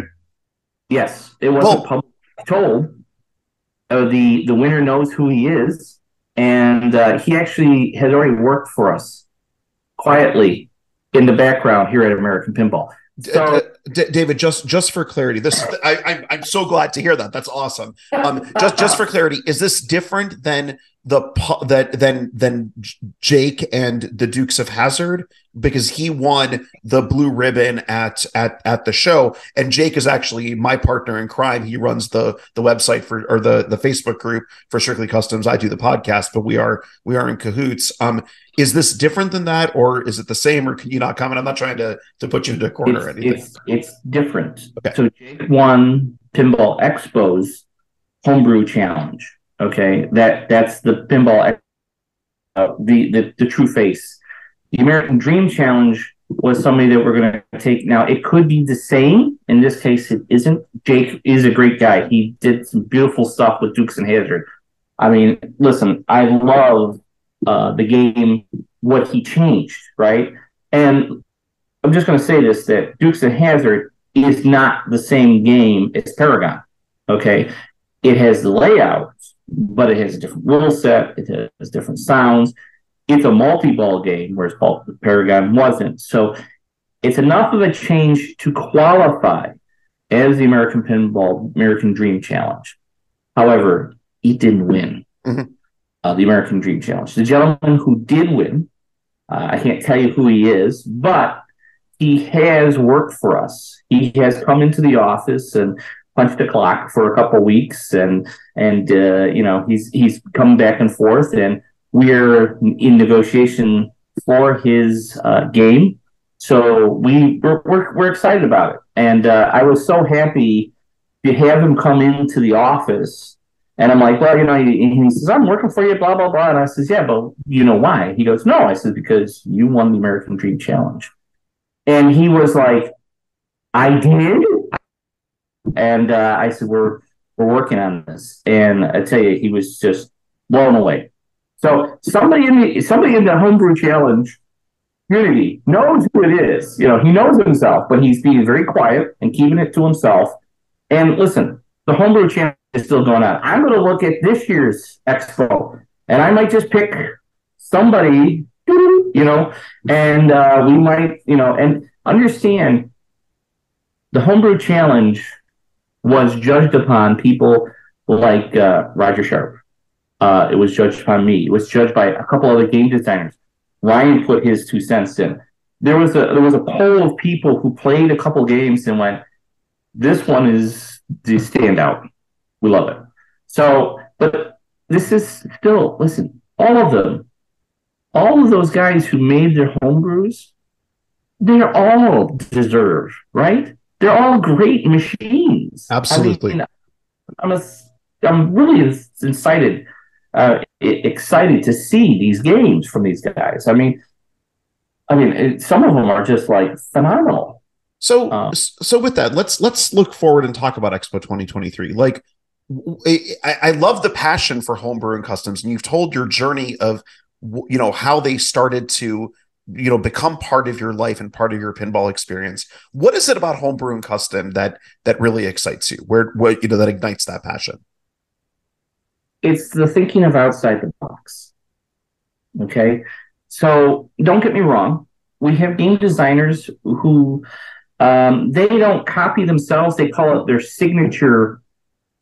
Yes, it wasn't public told. Uh, the the winner knows who he is, and uh, he actually has already worked for us quietly in the background here at American Pinball. So, D- David, just just for clarity, this I, I'm I'm so glad to hear that. That's awesome. Um, just just for clarity, is this different than the that than than Jake and the Dukes of Hazzard because he won the blue ribbon at at at the show. And Jake is actually my partner in crime. He runs the the website for or the the Facebook group for Strictly Customs. I do the podcast but we are we are in cahoots. Um is this different than that or is it the same or can you not comment? I'm not trying to to put you into a corner it's, or anything. it's, it's different. Okay. so Jake won Pinball Expo's homebrew challenge Okay, that that's the pinball, uh, the, the the true face. The American Dream Challenge was somebody that we're going to take now. It could be the same. In this case, it isn't. Jake is a great guy. He did some beautiful stuff with Dukes and Hazzard. I mean, listen, I love uh, the game. What he changed, right? And I'm just going to say this that Dukes and Hazzard is not the same game as Paragon. Okay, it has the layout, but it has a different rule set. It has different sounds. It's a multi-ball game, whereas Paragon wasn't. So it's enough of a change to qualify as the American Pinball American Dream Challenge. However, it didn't win Mhm. uh, the American Dream Challenge. The gentleman who did win, uh, I can't tell you who he is, but he has worked for us. He has come into the office and punched the clock for a couple weeks, and and uh, you know he's he's come back and forth, and we're in negotiation for his uh, game. So we we're, we're, we're excited about it, and uh, I was so happy to have him come into the office. And I'm like, well, you know, he, says, I'm working for you, blah, blah, blah. And I says, yeah, but you know why? He goes, no. I said, because you won the American Dream Challenge. And he was like, I did. And uh, I said, we're we're working on this. And I tell you, he was just blown away. So somebody in the somebody in the homebrew challenge community knows who it is. You know, he knows himself, but he's being very quiet and keeping it to himself. And listen, the homebrew challenge is still going on. I'm going to look at this year's expo, and I might just pick somebody, you know, and uh, we might, you know, and understand the homebrew challenge was judged upon people like uh, Roger Sharp. Uh, it was judged upon me. It was judged by a couple other game designers. Ryan put his two cents in. There was a there was a poll of people who played a couple games and went, "This one is the standout. We love it." So, but this is still listen. All of them, all of those guys who made their homebrews, they're all deserve right. They're all great machines. Absolutely. I mean, I'm a, I'm really excited uh, excited to see these games from these guys. I mean, I mean, it, some of them are just like phenomenal. So, Um, so with that, let's let's look forward and talk about Expo 2023. Like, I, I love the passion for homebrew and customs, and you've told your journey of, you know, how they started to, you know, become part of your life and part of your pinball experience. What is it about homebrew and custom that that really excites you? Where, what you know, that ignites that passion? It's the thinking of outside the box. Okay, so don't get me wrong. We have game designers who um, they don't copy themselves; they call it their signature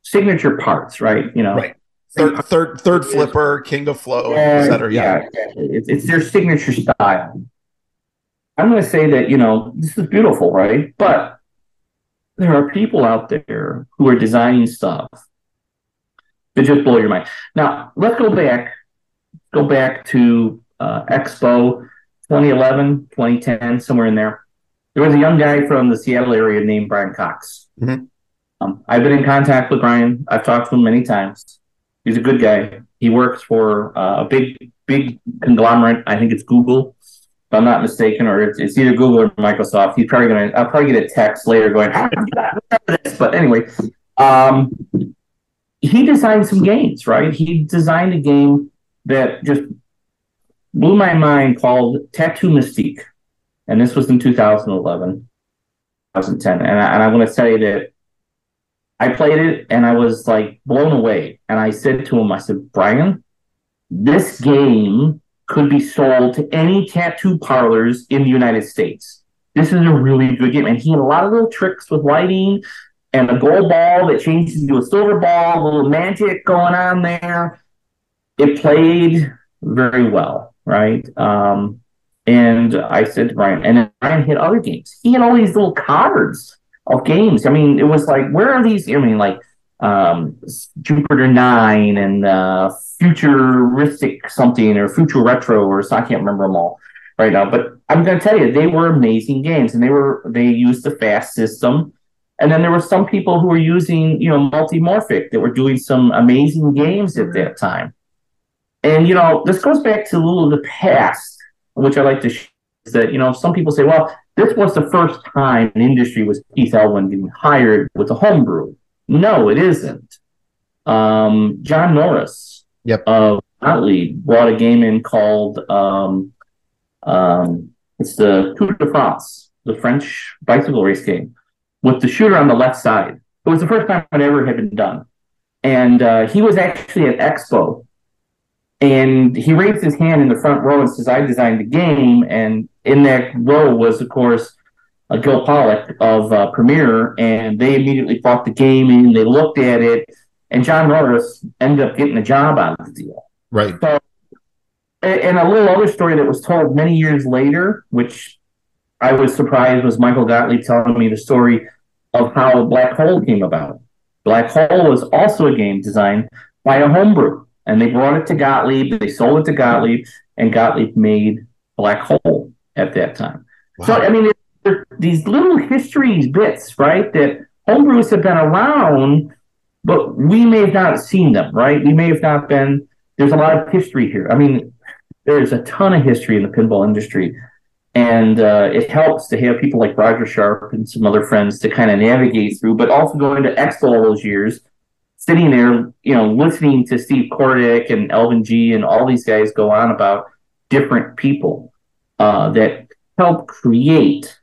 signature parts, right? You know, Right. Third, third, third flipper, king of flow, Yeah, etc. Yeah. exactly. It's, it's their signature style. I'm going to say that, you know, this is beautiful, right? But there are people out there who are designing stuff that just blow your mind. Now, let's go back, go back to uh, Expo 2011, 2010, somewhere in there. There was a young guy from the Seattle area named Brian Cox. Mhm. Um, I've been in contact with Brian. I've talked to him many times. He's a good guy. He works for uh, a big, big conglomerate. I think it's Google, if I'm not mistaken, or it's, it's either Google or Microsoft. He's probably gonna. I'll probably get a text later going. But anyway, um, he designed some games. Right? He designed a game that just blew my mind called Tattoo Mystique, and this was in 2011, 2010. And I, and I want to say that I played it and I was like blown away. And I said to him, I said, Brian, this game could be sold to any tattoo parlors in the United States. This is a really good game. And he had a lot of little tricks with lighting and a gold ball that changes into a silver ball, a little magic going on there. It played very well, right? Um, and I said to Brian, and then Brian had other games. He had all these little cards of games. I mean, it was like, where are these? I mean, like um, Jupiter Nine and uh, Futuristic something or Future Retro or so, I can't remember them all right now. But I'm going to tell you, they were amazing games, and they were they used the fast system. And then there were some people who were using, you know, multimorphic that were doing some amazing games at that time. And you know, this goes back to a little of the past, which I like to. Sh- is that you know, some people say, well, this was the first time in industry was Keith Elwin getting hired with a homebrew. No, it isn't. Um, John Norris Yep. of Motley brought a game in called um, um, it's the Tour de France. the French bicycle race game, with the shooter on the left side. It was the first time it ever had been done, and uh, he was actually at Expo, and he raised his hand in the front row and says, "I designed the game," and in that row was, of course. Uh, Gil Pollock of uh, Premier, and they immediately bought the game and they looked at it, and John Norris ended up getting a job out of the deal. Right. So, and a little other story that was told many years later, which I was surprised, was Michael Gottlieb telling me the story of how Black Hole came about. Black Hole was also a game designed by a homebrew, and they brought it to Gottlieb, they sold it to Gottlieb, and Gottlieb made Black Hole at that time. Wow. So, I mean, these little histories bits, right, that homebrews have been around, but we may have not seen them, right? We may have not been, there's a lot of history here. I mean, there's a ton of history in the pinball industry. And uh, it helps to have people like Roger Sharp and some other friends to kind of navigate through, but also going to Expo all those years, sitting there, you know, listening to Steve Kordek and Alvin G and all these guys go on about different people uh, that help create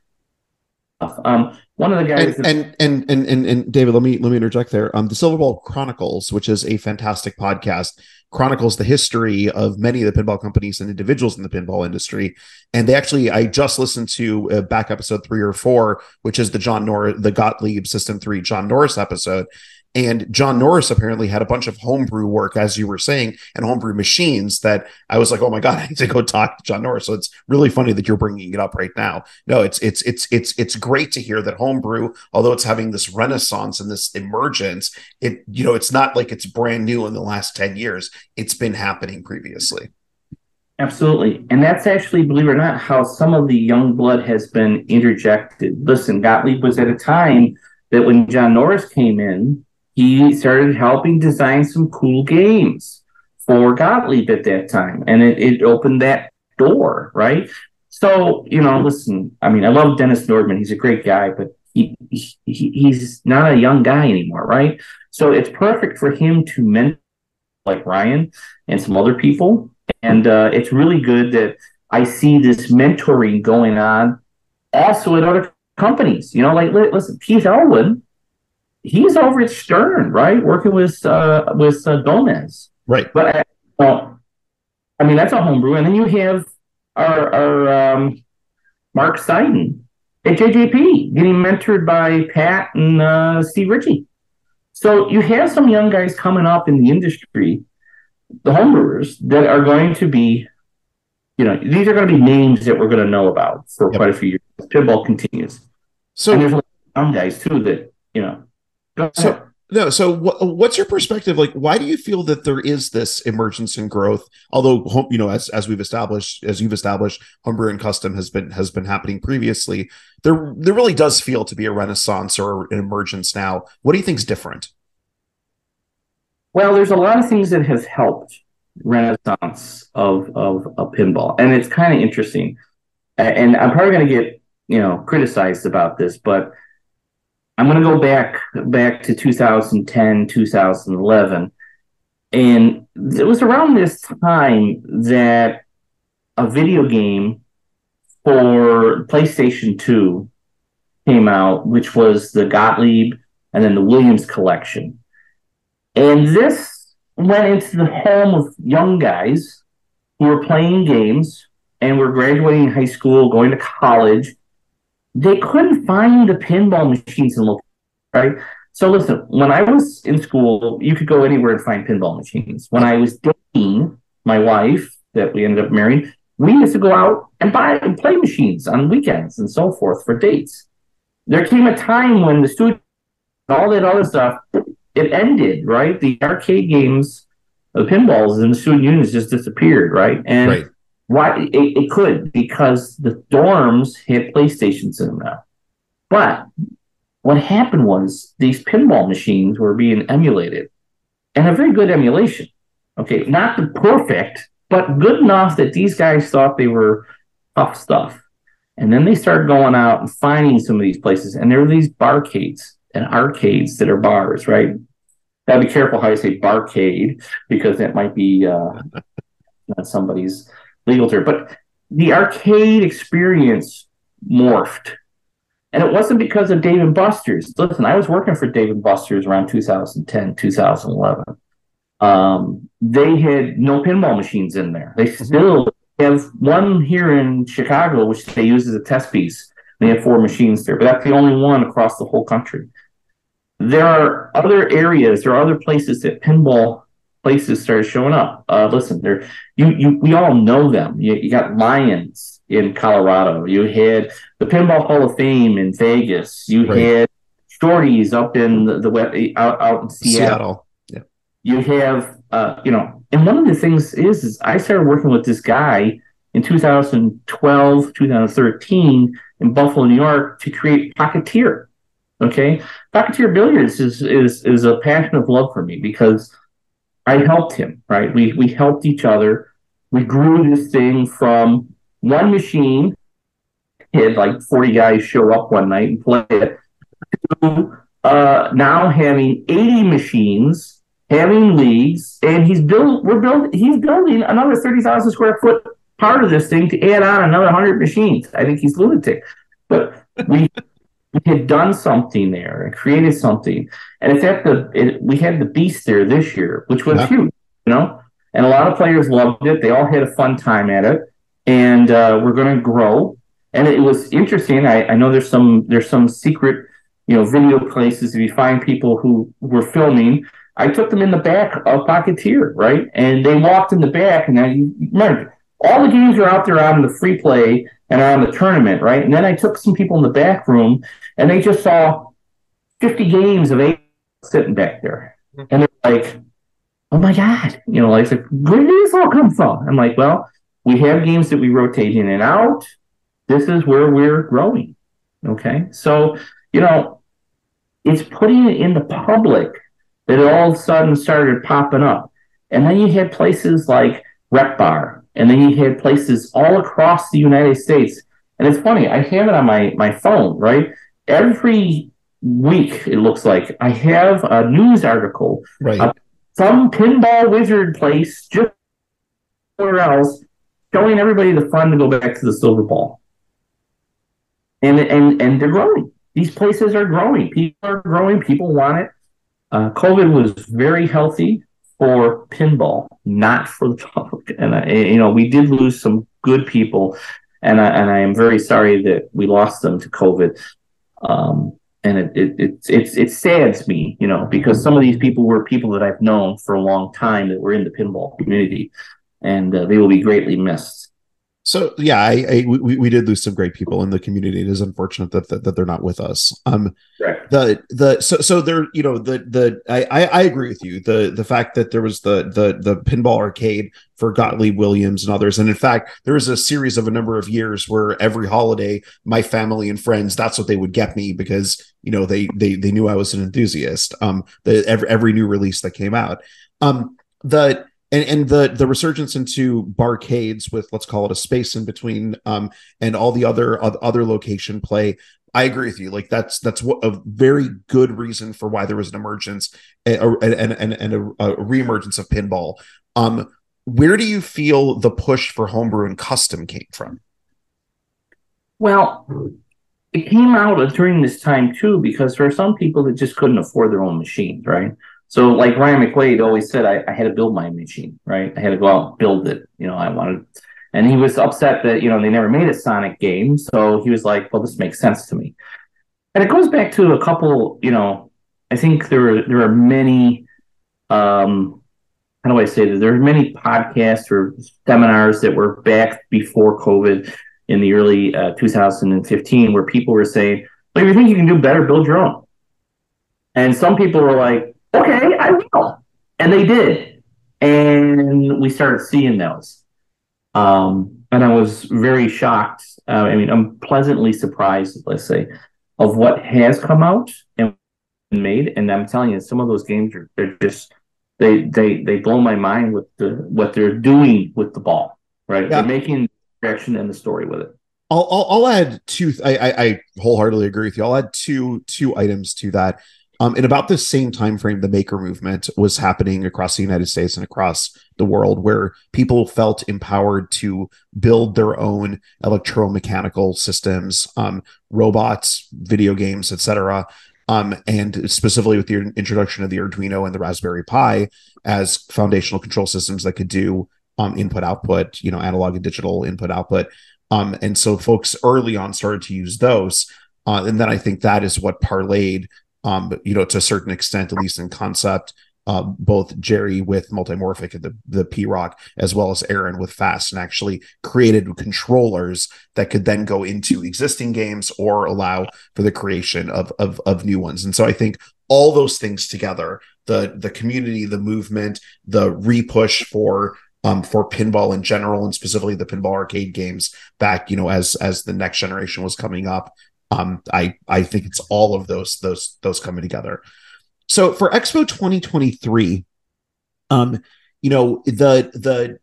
um, one of the guys and, and, and and and and David, let me let me interject there. Um, the Silver Ball Chronicles, which is a fantastic podcast, chronicles the history of many of the pinball companies and individuals in the pinball industry. And they actually, I just listened to a back episode three or four, which is the John Norris, the Gottlieb System Three John Norris episode, and John Norris apparently had a bunch of homebrew work, as you were saying, and homebrew machines that I was like, oh my god, I need to go talk to John Norris. So it's really funny that you're bringing it up right now. No, it's it's it's it's it's great to hear that homebrew, although it's having this renaissance and this emergence, it you know it's not like it's brand new in the last ten years. It's been happening previously. Absolutely. And that's actually, believe it or not, how some of the young blood has been interjected. Listen, Gottlieb was at a time that when John Norris came in, he started helping design some cool games for Gottlieb at that time. And it, it opened that door, right? So, you know, listen, I mean, I love Dennis Nordman. He's a great guy, but he, he he's not a young guy anymore, right? So it's perfect for him to mentor like Ryan and some other people. And uh, it's really good that I see this mentoring going on also at other companies. You know, like listen, Keith Elwin he's over at Stern, right, working with uh, with uh, Gomez, right? But uh, I mean, that's a homebrew, and then you have our our um, Mark Seiden at JJP getting mentored by Pat and uh, Steve Ritchie. So you have some young guys coming up in the industry, the homebrewers that are going to be, you know, these are going to be names that we're going to know about for yep. quite a few years. Pinball continues. So and there's a lot of young guys too that you know so no so what's your perspective? Like why do you feel that there is this emergence and growth? Although you know as, as we've established as you've established homebrew and custom has been has been happening previously. There there really does feel to be a renaissance or an emergence now. What do you think is different? Well there's a lot of things that have helped renaissance of of, a pinball and it's kind of interesting and i'm probably going to get you know criticized about this but I'm going to go back back to 2010, 2011, and it was around this time that a video game for PlayStation 2 came out, which was the Gottlieb and then the Williams collection. And this went into the home of young guys who were playing games and were graduating high school, going to college, they couldn't find the pinball machines in local, right? So listen, when I was in school, you could go anywhere and find pinball machines. When I was dating my wife, that we ended up marrying, we used to go out and buy and play machines on weekends and so forth for dates. There came a time when the studio, all that other stuff, it ended, right? The arcade games, the pinballs and the student units just disappeared, right? And right. Why it, it could because the dorms had PlayStation Cinema. But what happened was these pinball machines were being emulated, and a very good emulation. Okay, not the perfect, but good enough that these guys thought they were tough stuff. And then they started going out and finding some of these places, and there are these barcades and arcades that are bars, right? Gotta be careful how you say barcade because that might be uh, not somebody's legal term, but the arcade experience morphed And it wasn't because of Dave and Buster's. Listen, I was working for Dave and Buster's around 2010, 2011. Um, they had no pinball machines in there. They Mm-hmm. still have one here in Chicago, which they use as a test piece. They have four machines there, but that's the only one across the whole country. There are other areas, there are other places that pinball places started showing up. Uh, listen, there you you we all know them. You, you got Lyons in Colorado. You had the Pinball Hall of Fame in Vegas. You Right. had Shorties up in the, the out, out in Seattle Seattle. Yeah. you have uh, you know and one of the things is, is i started working with this guy in 2012 2013 in buffalo new york to create pocketeer okay pocketeer billiards is is is a passion of love for me because i helped him right we we helped each other we grew this thing from one machine had like 40 guys show up one night and play it to uh, now having 80 machines, having leagues, and he's build we're build he's building another 30,000 square foot part of this thing to add on another 100 machines. I think he's lunatic. But we we had done something there and created something. And it's at the it, we had the beast there this year, which was huge, you know. And a lot of players loved it. They all had a fun time at it. And uh, we're going to grow. And it was interesting. I, I know there's some there's some secret you know, video places, if you find people who were filming, I took them in the back of Pocketeer, right? And they walked in the back, and now you remember all the games are out there on the free play and are on the tournament, right? And then I took some people in the back room, and they just saw 50 games of eight sitting back there. Mm-hmm. And they're like, oh my God, you know, like, where did this all come from? I'm like, well, we have games that we rotate in and out. This is where we're growing. Okay. So, you know, it's putting it in the public that it all of a sudden started popping up. And then you had places like Rep Bar, and then he had places all across the United States. And it's funny, I have it on my, my phone, right? Every week, it looks like, I have a news article Right. Uh, some pinball wizard place just somewhere else showing everybody the fun to go back to the silver ball and and and they're growing these places are growing people are growing people want it uh, covid was very healthy for pinball not for the public and I, you know we did lose some good people and I, and I am very sorry that we lost them to covid um, and it, it it it's it saddens me, you know, because some of these people were people that I've known for a long time that were in the pinball community, and uh, they will be greatly missed. So yeah, I, I we, we did lose some great people in the community. It is unfortunate that that, that they're not with us. Um, The the so so there you know the the I, I I agree with you. The the fact that there was the the the pinball arcade for Gottlieb Williams and others, and in fact there was a series of a number of years where every holiday my family and friends that's what they would get me because you know they they they knew I was an enthusiast. Um, the every every new release that came out. Um, the and and the the resurgence into barcades with let's call it a space in between um and all the other other location play i agree with you like that's that's what a very good reason for why there was an emergence a- a- and and and a, a reemergence of pinball um where do you feel the push for homebrew and custom came from Well, it came out during this time too because there are some people that just couldn't afford their own machines, right? So, like Ryan McQuaid always said, I, I had to build my machine, right? I had to go out and build it. You know, I wanted, and he was upset that you know they never made a Sonic game, so he was like, "Well, this makes sense to me." And it goes back to a couple, you know, I think there are there are many, um, how do I say that? There are many podcasts or seminars that were back before COVID in the early uh, 2015 where people were saying, well, if you think you can do better, build your own. And some people were like, okay, I will. And they did. And we started seeing those. Um, and I was very shocked. Uh, I mean, I'm pleasantly surprised, let's say, of what has come out and made. And I'm telling you, some of those games are they're just they they they blow my mind with the what they're doing with the ball. Right? Yeah. They're making direction and the story with it. I'll, I'll, I'll add two. I, I, I wholeheartedly agree with you. I'll add two two items to that. Um, in about the same time frame, the maker movement was happening across the United States and across the world, where people felt empowered to build their own electromechanical systems, um, robots, video games, etc. Um, and specifically with the introduction of the Arduino and the Raspberry Pi as foundational control systems that could do um, input output, you know, analog and digital input output. Um, and so folks early on started to use those. Uh, and then I think that is what parlayed um, you know, to a certain extent, at least in concept, uh, both Gerry with Multimorphic and the, the P-ROC, as well as Aaron with Fast, and actually created controllers that could then go into existing games or allow for the creation of, of, of new ones. And so I think all those things together, the the community, the movement, the repush for um, for pinball in general, and specifically the pinball arcade games back, you know, as as the next generation was coming up, um, I I think it's all of those those those coming together. So for Expo 2023, um, you know the the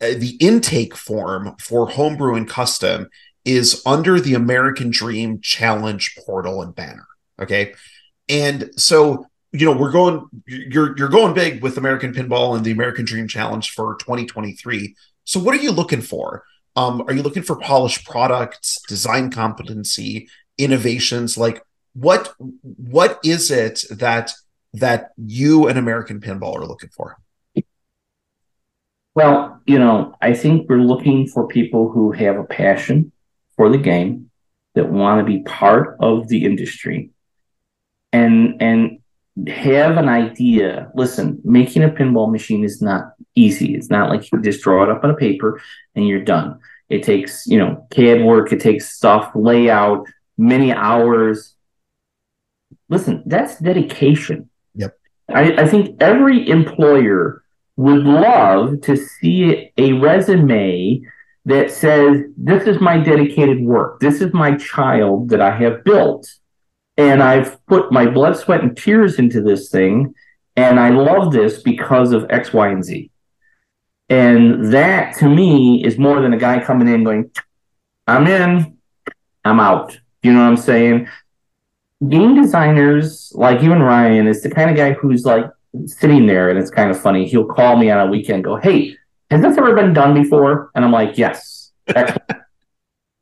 uh, the intake form for homebrew and custom is under the American Dream Challenge portal and banner. Okay, and so you know we're going you're you're going big with American Pinball and the American Dream Challenge for 2023. So what are you looking for? Um, are you looking for polished products, design competency, innovations? Like what what is it that that you and American Pinball are looking for? Well, you know, I think we're looking for people who have a passion for the game, that want to be part of the industry, and and have an idea. Listen, making a pinball machine is not easy. It's not like you just draw it up on a paper and you're done. It takes, you know, CAD work, it takes stuff, layout, many hours. Listen, that's dedication. Yep. I, I think every employer would love to see a resume that says, This is my dedicated work. This is my child that I have built. And I've put my blood, sweat, and tears into this thing. And I love this because of X, Y, and Z. And that to me is more than a guy coming in going, I'm in, I'm out. You know what I'm saying? Game designers, like you and Ryan, is the kind of guy who's like sitting there and it's kind of funny. He'll call me on a weekend, go, Hey, has this ever been done before? And I'm like, Yes.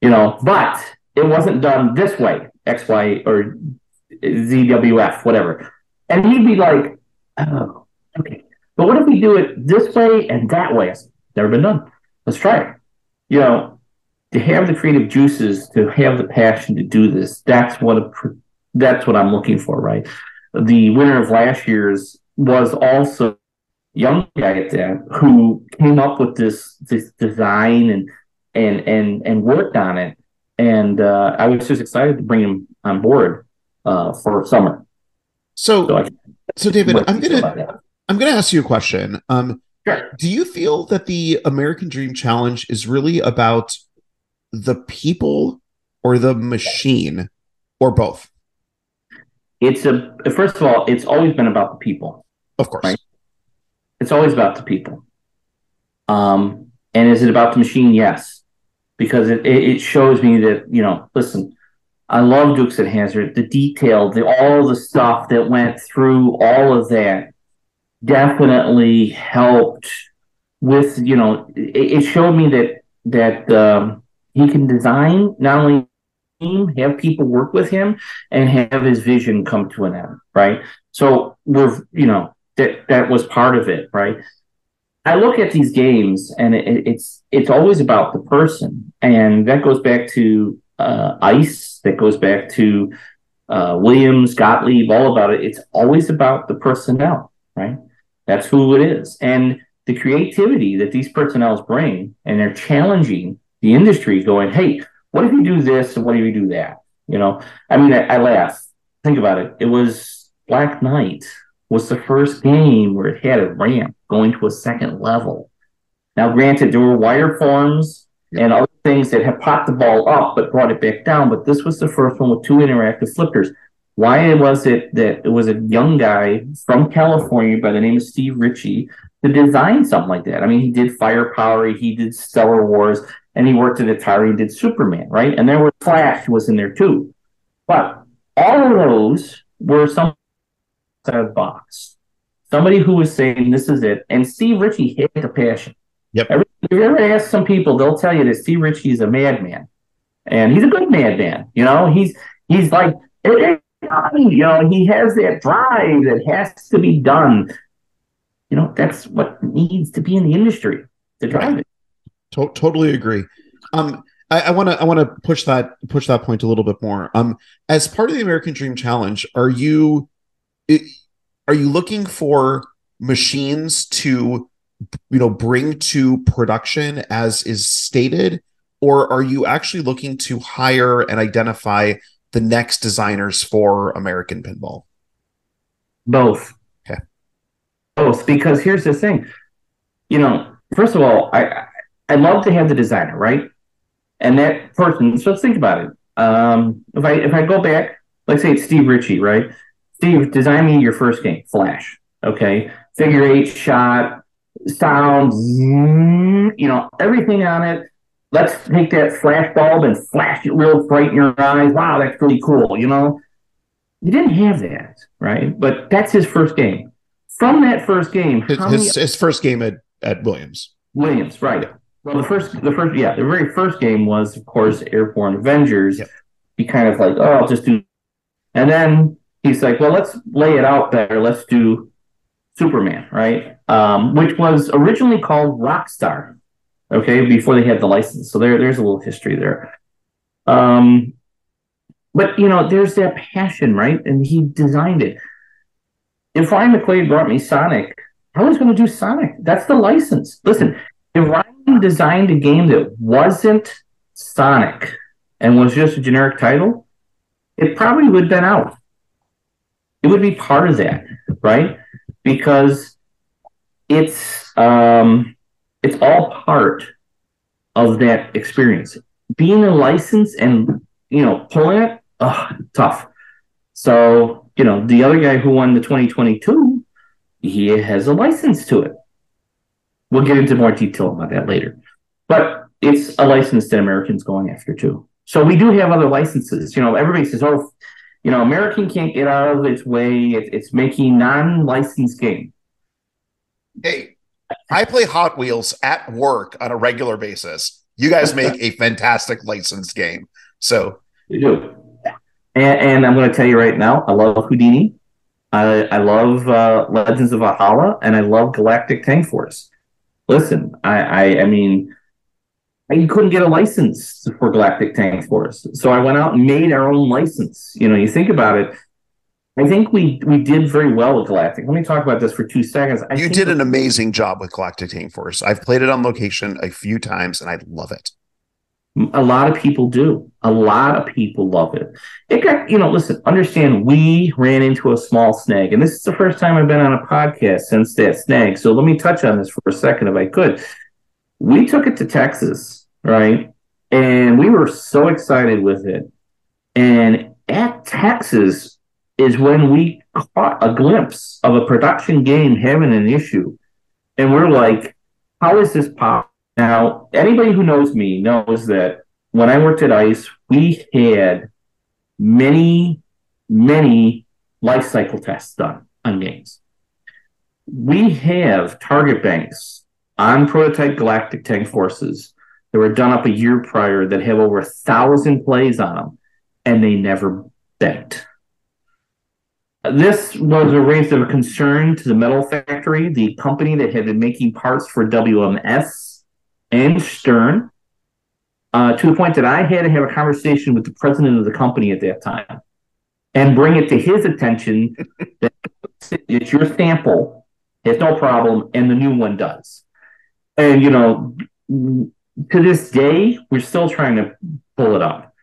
you know, but it wasn't done this way, X, Y, or ZWF, whatever. And he'd be like, Oh, okay. But what if we do it this way and that way? It's never been done. Let's try it. You know, to have the creative juices, to have the passion to do this, that's what a, that's what I'm looking for, right? The winner of last year's was also young guy at that who came up with this this design and and and and worked on it. And uh, I was just excited to bring him on board uh, for summer. So, so, so David, I'm gonna I'm going to ask you a question. Um, sure. Do you feel that the American Dream Challenge is really about the people or the machine or both? It's a first of all, it's always been about the people. Of course. Right? It's always about the people. Um, and is it about the machine? Yes. Because it, it shows me that, you know, listen, I love Dukes at Hazzard, the detail, the all the stuff that went through all of that definitely helped with you know it, it showed me that that um, he can design not only have people work with him and have his vision come to an end right? So we're you know that that was part of it right? I look at these games and it, it's it's always about the person. And that goes back to uh, ice that goes back to uh, williams gottlieb all about it. It's always about the personnel right that's who it is. And the creativity that these personnel bring, and they're challenging the industry, going, hey, what if you do this and what if you do that? You know, I mean, I, I laugh. Think about it. It was Black Knight was the first game where it had a ramp going to a second level. Now, granted, there were wire forms and other things that had popped the ball up but brought it back down, but this was the first one with two interactive flippers. Why was it that it was a young guy from California by the name of Steve Ritchie to design something like that? I mean, he did Firepower, he did Stellar Wars, and he worked at Atari and did Superman, right? And there was Flash was in there too. But all of those were some outside of the box. Somebody who was saying this is it. And Steve Ritchie had the passion. Yep. Every, if you ever ask some people, they'll tell you that Steve Ritchie is a madman. And he's a good madman. You know, he's he's like you know, he has that drive that has to be done. You know, that's what needs to be in the industry to drive it. To- totally agree. Um, I want to I want to push that push that point a little bit more. Um, as part of the American Dream Challenge, are you are you looking for machines to you know bring to production as is stated, or are you actually looking to hire and identify the next designers for American Pinball? Both. Okay. Both, because here's the thing. You know, first of all, I I love to have the designer, right? And that person, so think about it. Um, if I if I go back, let's say it's Steve Ritchie, right? Steve, design me your first game, Flash. Okay, figure eight shot, sound, you know, everything on it. Let's take that flash bulb and flash it real bright in your eyes. Wow, that's really cool. You know, he didn't have that, right? But that's his first game. From that first game, his, his, his first game at, at Williams. Williams, right? Well, the first, the first, yeah, the very first game was, of course, Airborne Avengers. Yep. He kind of like, oh, I'll just do, and then he's like, well, let's lay it out better. Let's do Superman, right? Um, which was originally called Rockstar, okay, before they had the license. So there, there's a little history there. Um, but you know, there's that passion, right? And he designed it. If Ryan McQuaid brought me Sonic, I was going to do Sonic. That's the license. Listen, if Ryan designed a game that wasn't Sonic and was just a generic title, it probably would have been out. It would be part of that, right? Because it's um, it's all part of that experience. Being a license and you know pulling it, oh, tough. So you know the other guy who won the 2022, he has a license to it. We'll get into more detail about that later. But it's a license that Americans going after too. So we do have other licenses. You know, everybody says, "Oh, you know, American can't get out of its way. It, it's making non-licensed game." Hey, I play Hot Wheels at work on a regular basis. You guys make a fantastic licensed game. So you do. And, and I'm going to tell you right now, I love Houdini. I, I love uh, Legends of Valhalla, and I love Galactic Tank Force listen, I, I, I mean, I couldn't get a license for Galactic Tank Force, so I went out and made our own license. You know, you think about it. I think we we did very well with Galactic. Let me talk about this for two seconds. I you did an amazing job with Galactic Tank Force. I've played it on location a few times, and I love it. A lot of people do. A lot of people love it. It got, you know, listen, understand we ran into a small snag, and this is the first time I've been on a podcast since that snag. So let me touch on this for a second if I could. We took it to Texas, right? And we were so excited with it. And at Texas is when we caught a glimpse of a production game having an issue. And we're like, how is this possible? Now, anybody who knows me knows that when I worked at ICE, we had many, many life cycle tests done on games. We have target banks on prototype Galactic Tank Forces that were done up a year prior that have over a thousand plays on them, and they never bent. This was a raise of concern to the Metal Factory, the company that had been making parts for WMS and Stern uh, to the point that I had to have a conversation with the president of the company at that time and bring it to his attention that it's your sample, it's no problem, and the new one does. And, you know, to this day, we're still trying to pull it up,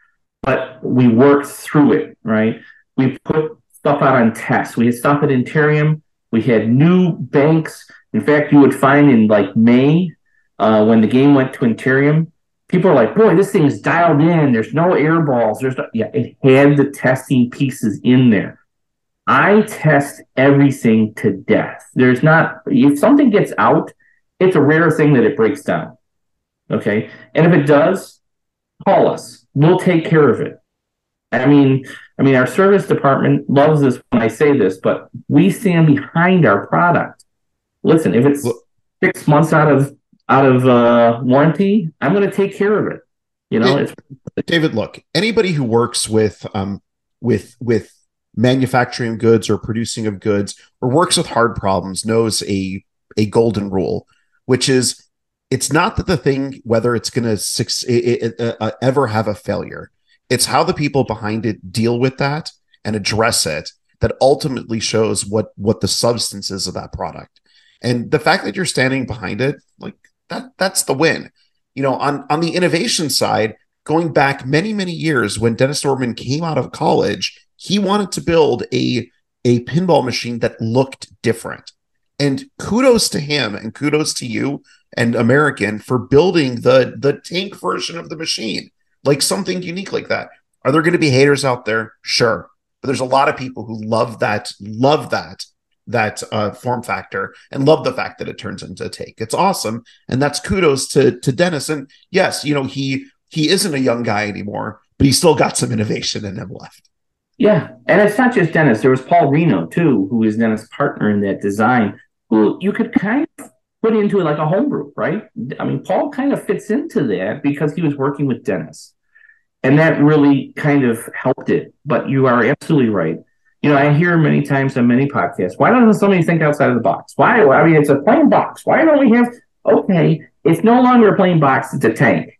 but we worked through it, right? We put stuff out on tests. We had stuff at Interium. We had new banks. In fact, you would find in like May uh, when the game went to Interium, people are like, boy, this thing's dialed in. There's no air balls. There's no, yeah, it had the testing pieces in there. I test everything to death. There's not, if something gets out, it's a rare thing that it breaks down. Okay. And if it does, call us. We'll take care of it. I mean, I mean, our service department loves this when I say this, but we stand behind our product. Listen, if it's six months out of out of uh, warranty, I'm going to take care of it. You know, it's David. Look, anybody who works with um with with manufacturing goods or producing of goods or works with hard problems knows a a golden rule, which is it's not that the thing whether it's going to uh, ever have a failure. It's how the people behind it deal with that and address it that ultimately shows what what the substance is of that product. And the fact that you're standing behind it, like that that's the win. You know, on on the innovation side, going back many many years when Dennis Nordman came out of college, he wanted to build a a pinball machine that looked different. And kudos to him and kudos to you and American for building the the tank version of the machine, like something unique like that. Are there going to be haters out there? Sure. But there's a lot of people who love that, love that that uh, form factor and love the fact that it turns into a take. It's awesome, and that's kudos to to Dennis. And yes, you know he he isn't a young guy anymore, but he's still got some innovation in him left. Yeah, and it's not just Dennis. There was Paul Reno too, who is Dennis' partner in that design. Who you could kind of put into it like a homebrew, right? I mean, Paul kind of fits into that because he was working with Dennis, and that really kind of helped it. But you are absolutely right you know, I hear many times on many podcasts, why doesn't somebody think outside of the box? Why? I mean, it's a plain box. Why don't we have, okay, it's no longer a plain box, it's a tank.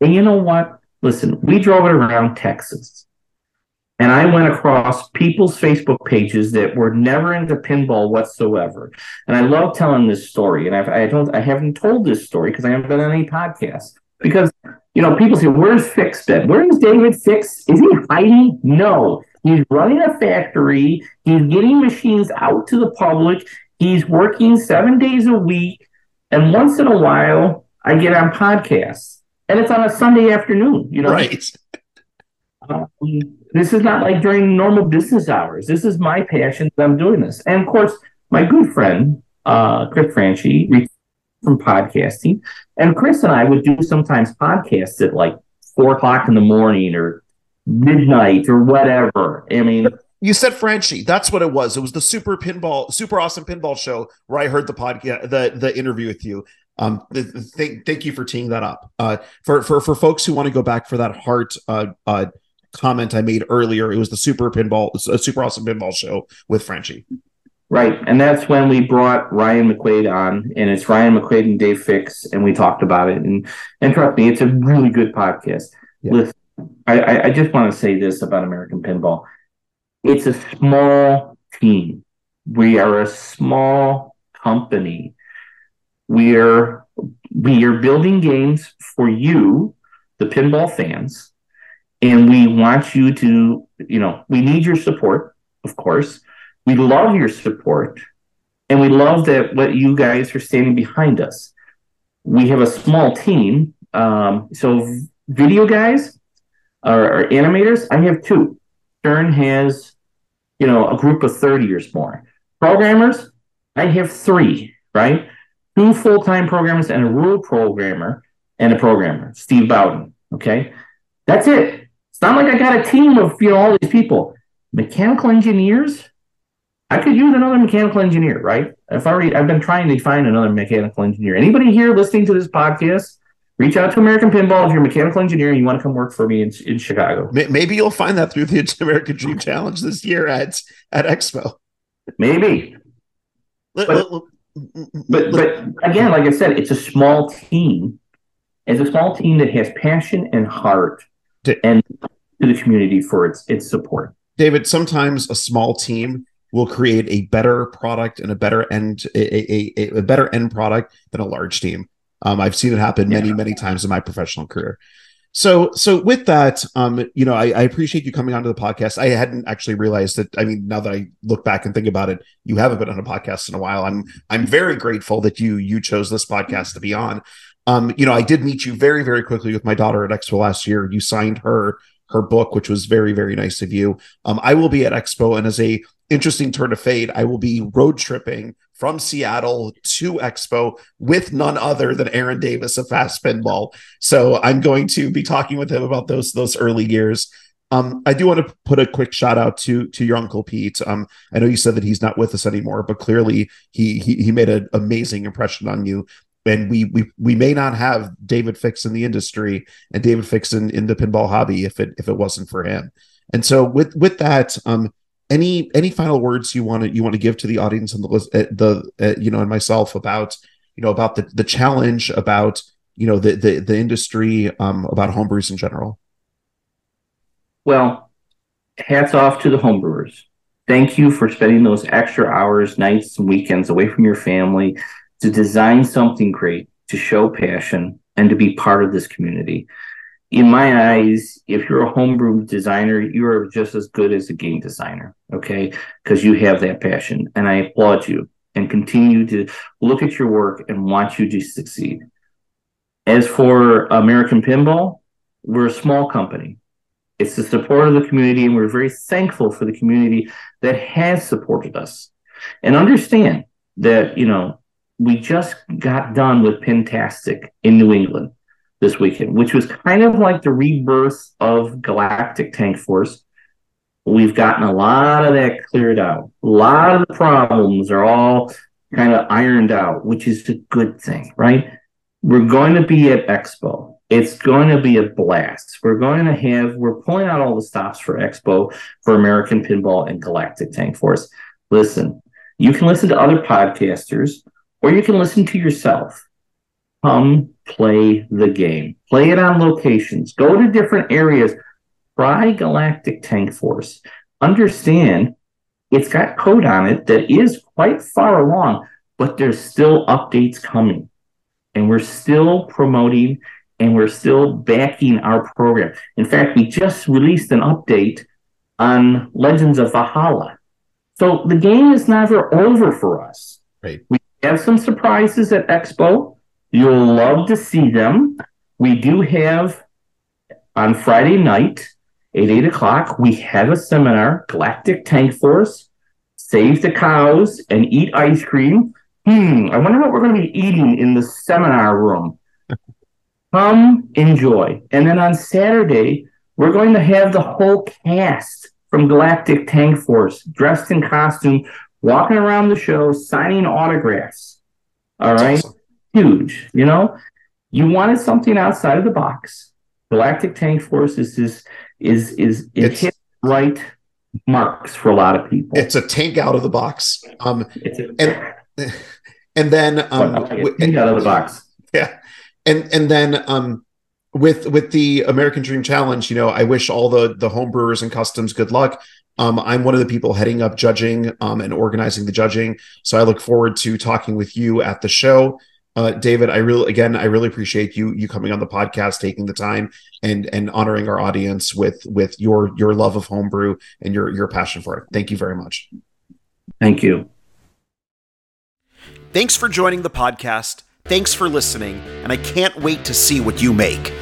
And you know what? Listen, we drove it around Texas. And I went across people's Facebook pages that were never into pinball whatsoever. And I love telling this story. And I've, I don't, I haven't told this story because I haven't on any podcast. Because, you know, people say, where's Fix been? Where is David Fix? Is he hiding? No. He's running a factory. He's getting machines out to the public. He's working seven days a week. And once in a while, I get on podcasts. And it's on a Sunday afternoon, you know? Right. Um, this is not like during normal business hours. This is my passion that I'm doing this. And of course, my good friend, uh, Chris Franchi, from podcasting. And Chris and I would do sometimes podcasts at like four o'clock in the morning or midnight or whatever. I mean, you said Franchi. That's what it was. It was the super pinball, super awesome pinball show where I heard the podcast, the the interview with you. Um, thank thank you for teeing that up. Uh, for for for folks who want to go back for that heart uh uh comment I made earlier, it was the super pinball, a super awesome pinball show with Franchi. Right, and that's when we brought Ryan McQuaid on, and it's Ryan McQuaid and Dave Fix, and we talked about it. And and trust me, it's a really good podcast. Yeah. Listen, I, I just want to say this about American Pinball. It's a small team. We are a small company. We are we are building games for you, the pinball fans, and we want you to, you know, we need your support, of course. We love your support, and we love that what you guys are standing behind us. We have a small team, um, so video guys, or, or animators, I have two. Stern has, you know, a group of 30 or more. Programmers, I have three, right? Two full time programmers and a rule programmer and a programmer, Steve Bowden. Okay. That's it. It's not like I got a team of, you know, all these people. Mechanical engineers, I could use another mechanical engineer, right? If I already, I've been trying to find another mechanical engineer. Anybody here listening to this podcast reach out to American Pinball if you're a mechanical engineer and you want to come work for me in, in Chicago. Maybe you'll find that through the American Dream Challenge this year at at Expo. Maybe. But, but, but again, like I said, it's a small team. It's a small team that has passion and heart and to the community for its its support. David, sometimes a small team will create a better product and a better end a, a, a, a better end product than a large team. Um, I've seen it happen many, yeah. many times in my professional career. So, so with that, um, you know, I, I, appreciate you coming onto the podcast. I hadn't actually realized that. I mean, now that I look back and think about it, you haven't been on a podcast in a while. I'm, I'm very grateful that you, you chose this podcast to be on. Um, you know, I did meet you very, very quickly with my daughter at Expo last year. You signed her her book, which was very, very nice of you. Um, I will be at Expo, and as a interesting turn of fate, I will be road tripping from Seattle to Expo with none other than Aaron Davis of Fast Pinball. So I'm going to be talking with him about those those early years. Um, I do want to put a quick shout out to to your uncle Pete. Um, I know you said that he's not with us anymore, but clearly he he, he made an amazing impression on you. And we we we may not have David Fix in the industry and David Fix in, in the pinball hobby if it if it wasn't for him. And so with with that, um, any any final words you want to you want to give to the audience and the uh, the uh, you know and myself about you know about the the challenge about you know the the, the industry um, about homebrews in general. Well, hats off to the homebrewers. Thank you for spending those extra hours, nights, and weekends away from your family to design something great, to show passion, and to be part of this community. In my eyes, if you're a homebrew designer, you are just as good as a game designer, okay? Because you have that passion. And I applaud you and continue to look at your work and want you to succeed. As for American Pinball, we're a small company. It's the support of the community, and we're very thankful for the community that has supported us. And understand that, you know, we just got done with Pintastic in New England this weekend, which was kind of like the rebirth of Galactic Tank Force. We've gotten a lot of that cleared out. A lot of the problems are all kind of ironed out, which is a good thing, right? We're going to be at Expo. It's going to be a blast. We're going to have, we're pulling out all the stops for Expo for American Pinball and Galactic Tank Force. Listen, you can listen to other podcasters or you can listen to yourself. Come play the game, play it on locations, go to different areas, try Galactic Tank Force. Understand it's got code on it that is quite far along, but there's still updates coming. And we're still promoting and we're still backing our program. In fact, we just released an update on Legends of Valhalla. So the game is never over for us. Right. We have some surprises at Expo. You'll love to see them. We do have on Friday night at 8 o'clock, we have a seminar, Galactic Tank Force, Save the Cows and Eat Ice Cream. Hmm, I wonder what we're going to be eating in the seminar room. Come enjoy. And then on Saturday, we're going to have the whole cast from Galactic Tank Force dressed in costume, walking around the show, signing autographs. All right. Awesome. Huge. You know, you wanted something outside of the box. Galactic Tank Force is is is is, is hit right marks for a lot of people. It's a tank out of the box. Um a, and and then um tank out of the box. Yeah and and then um with with the American Dream Challenge, you know, I wish all the the homebrewers and customs good luck. Um, I'm one of the people heading up judging um, and organizing the judging, so I look forward to talking with you at the show. Uh, David, I really again, I really appreciate you you coming on the podcast, taking the time and and honoring our audience with with your your love of homebrew and your your passion for it. Thank you very much. Thank you. Thanks for joining the podcast. Thanks for listening, and I can't wait to see what you make.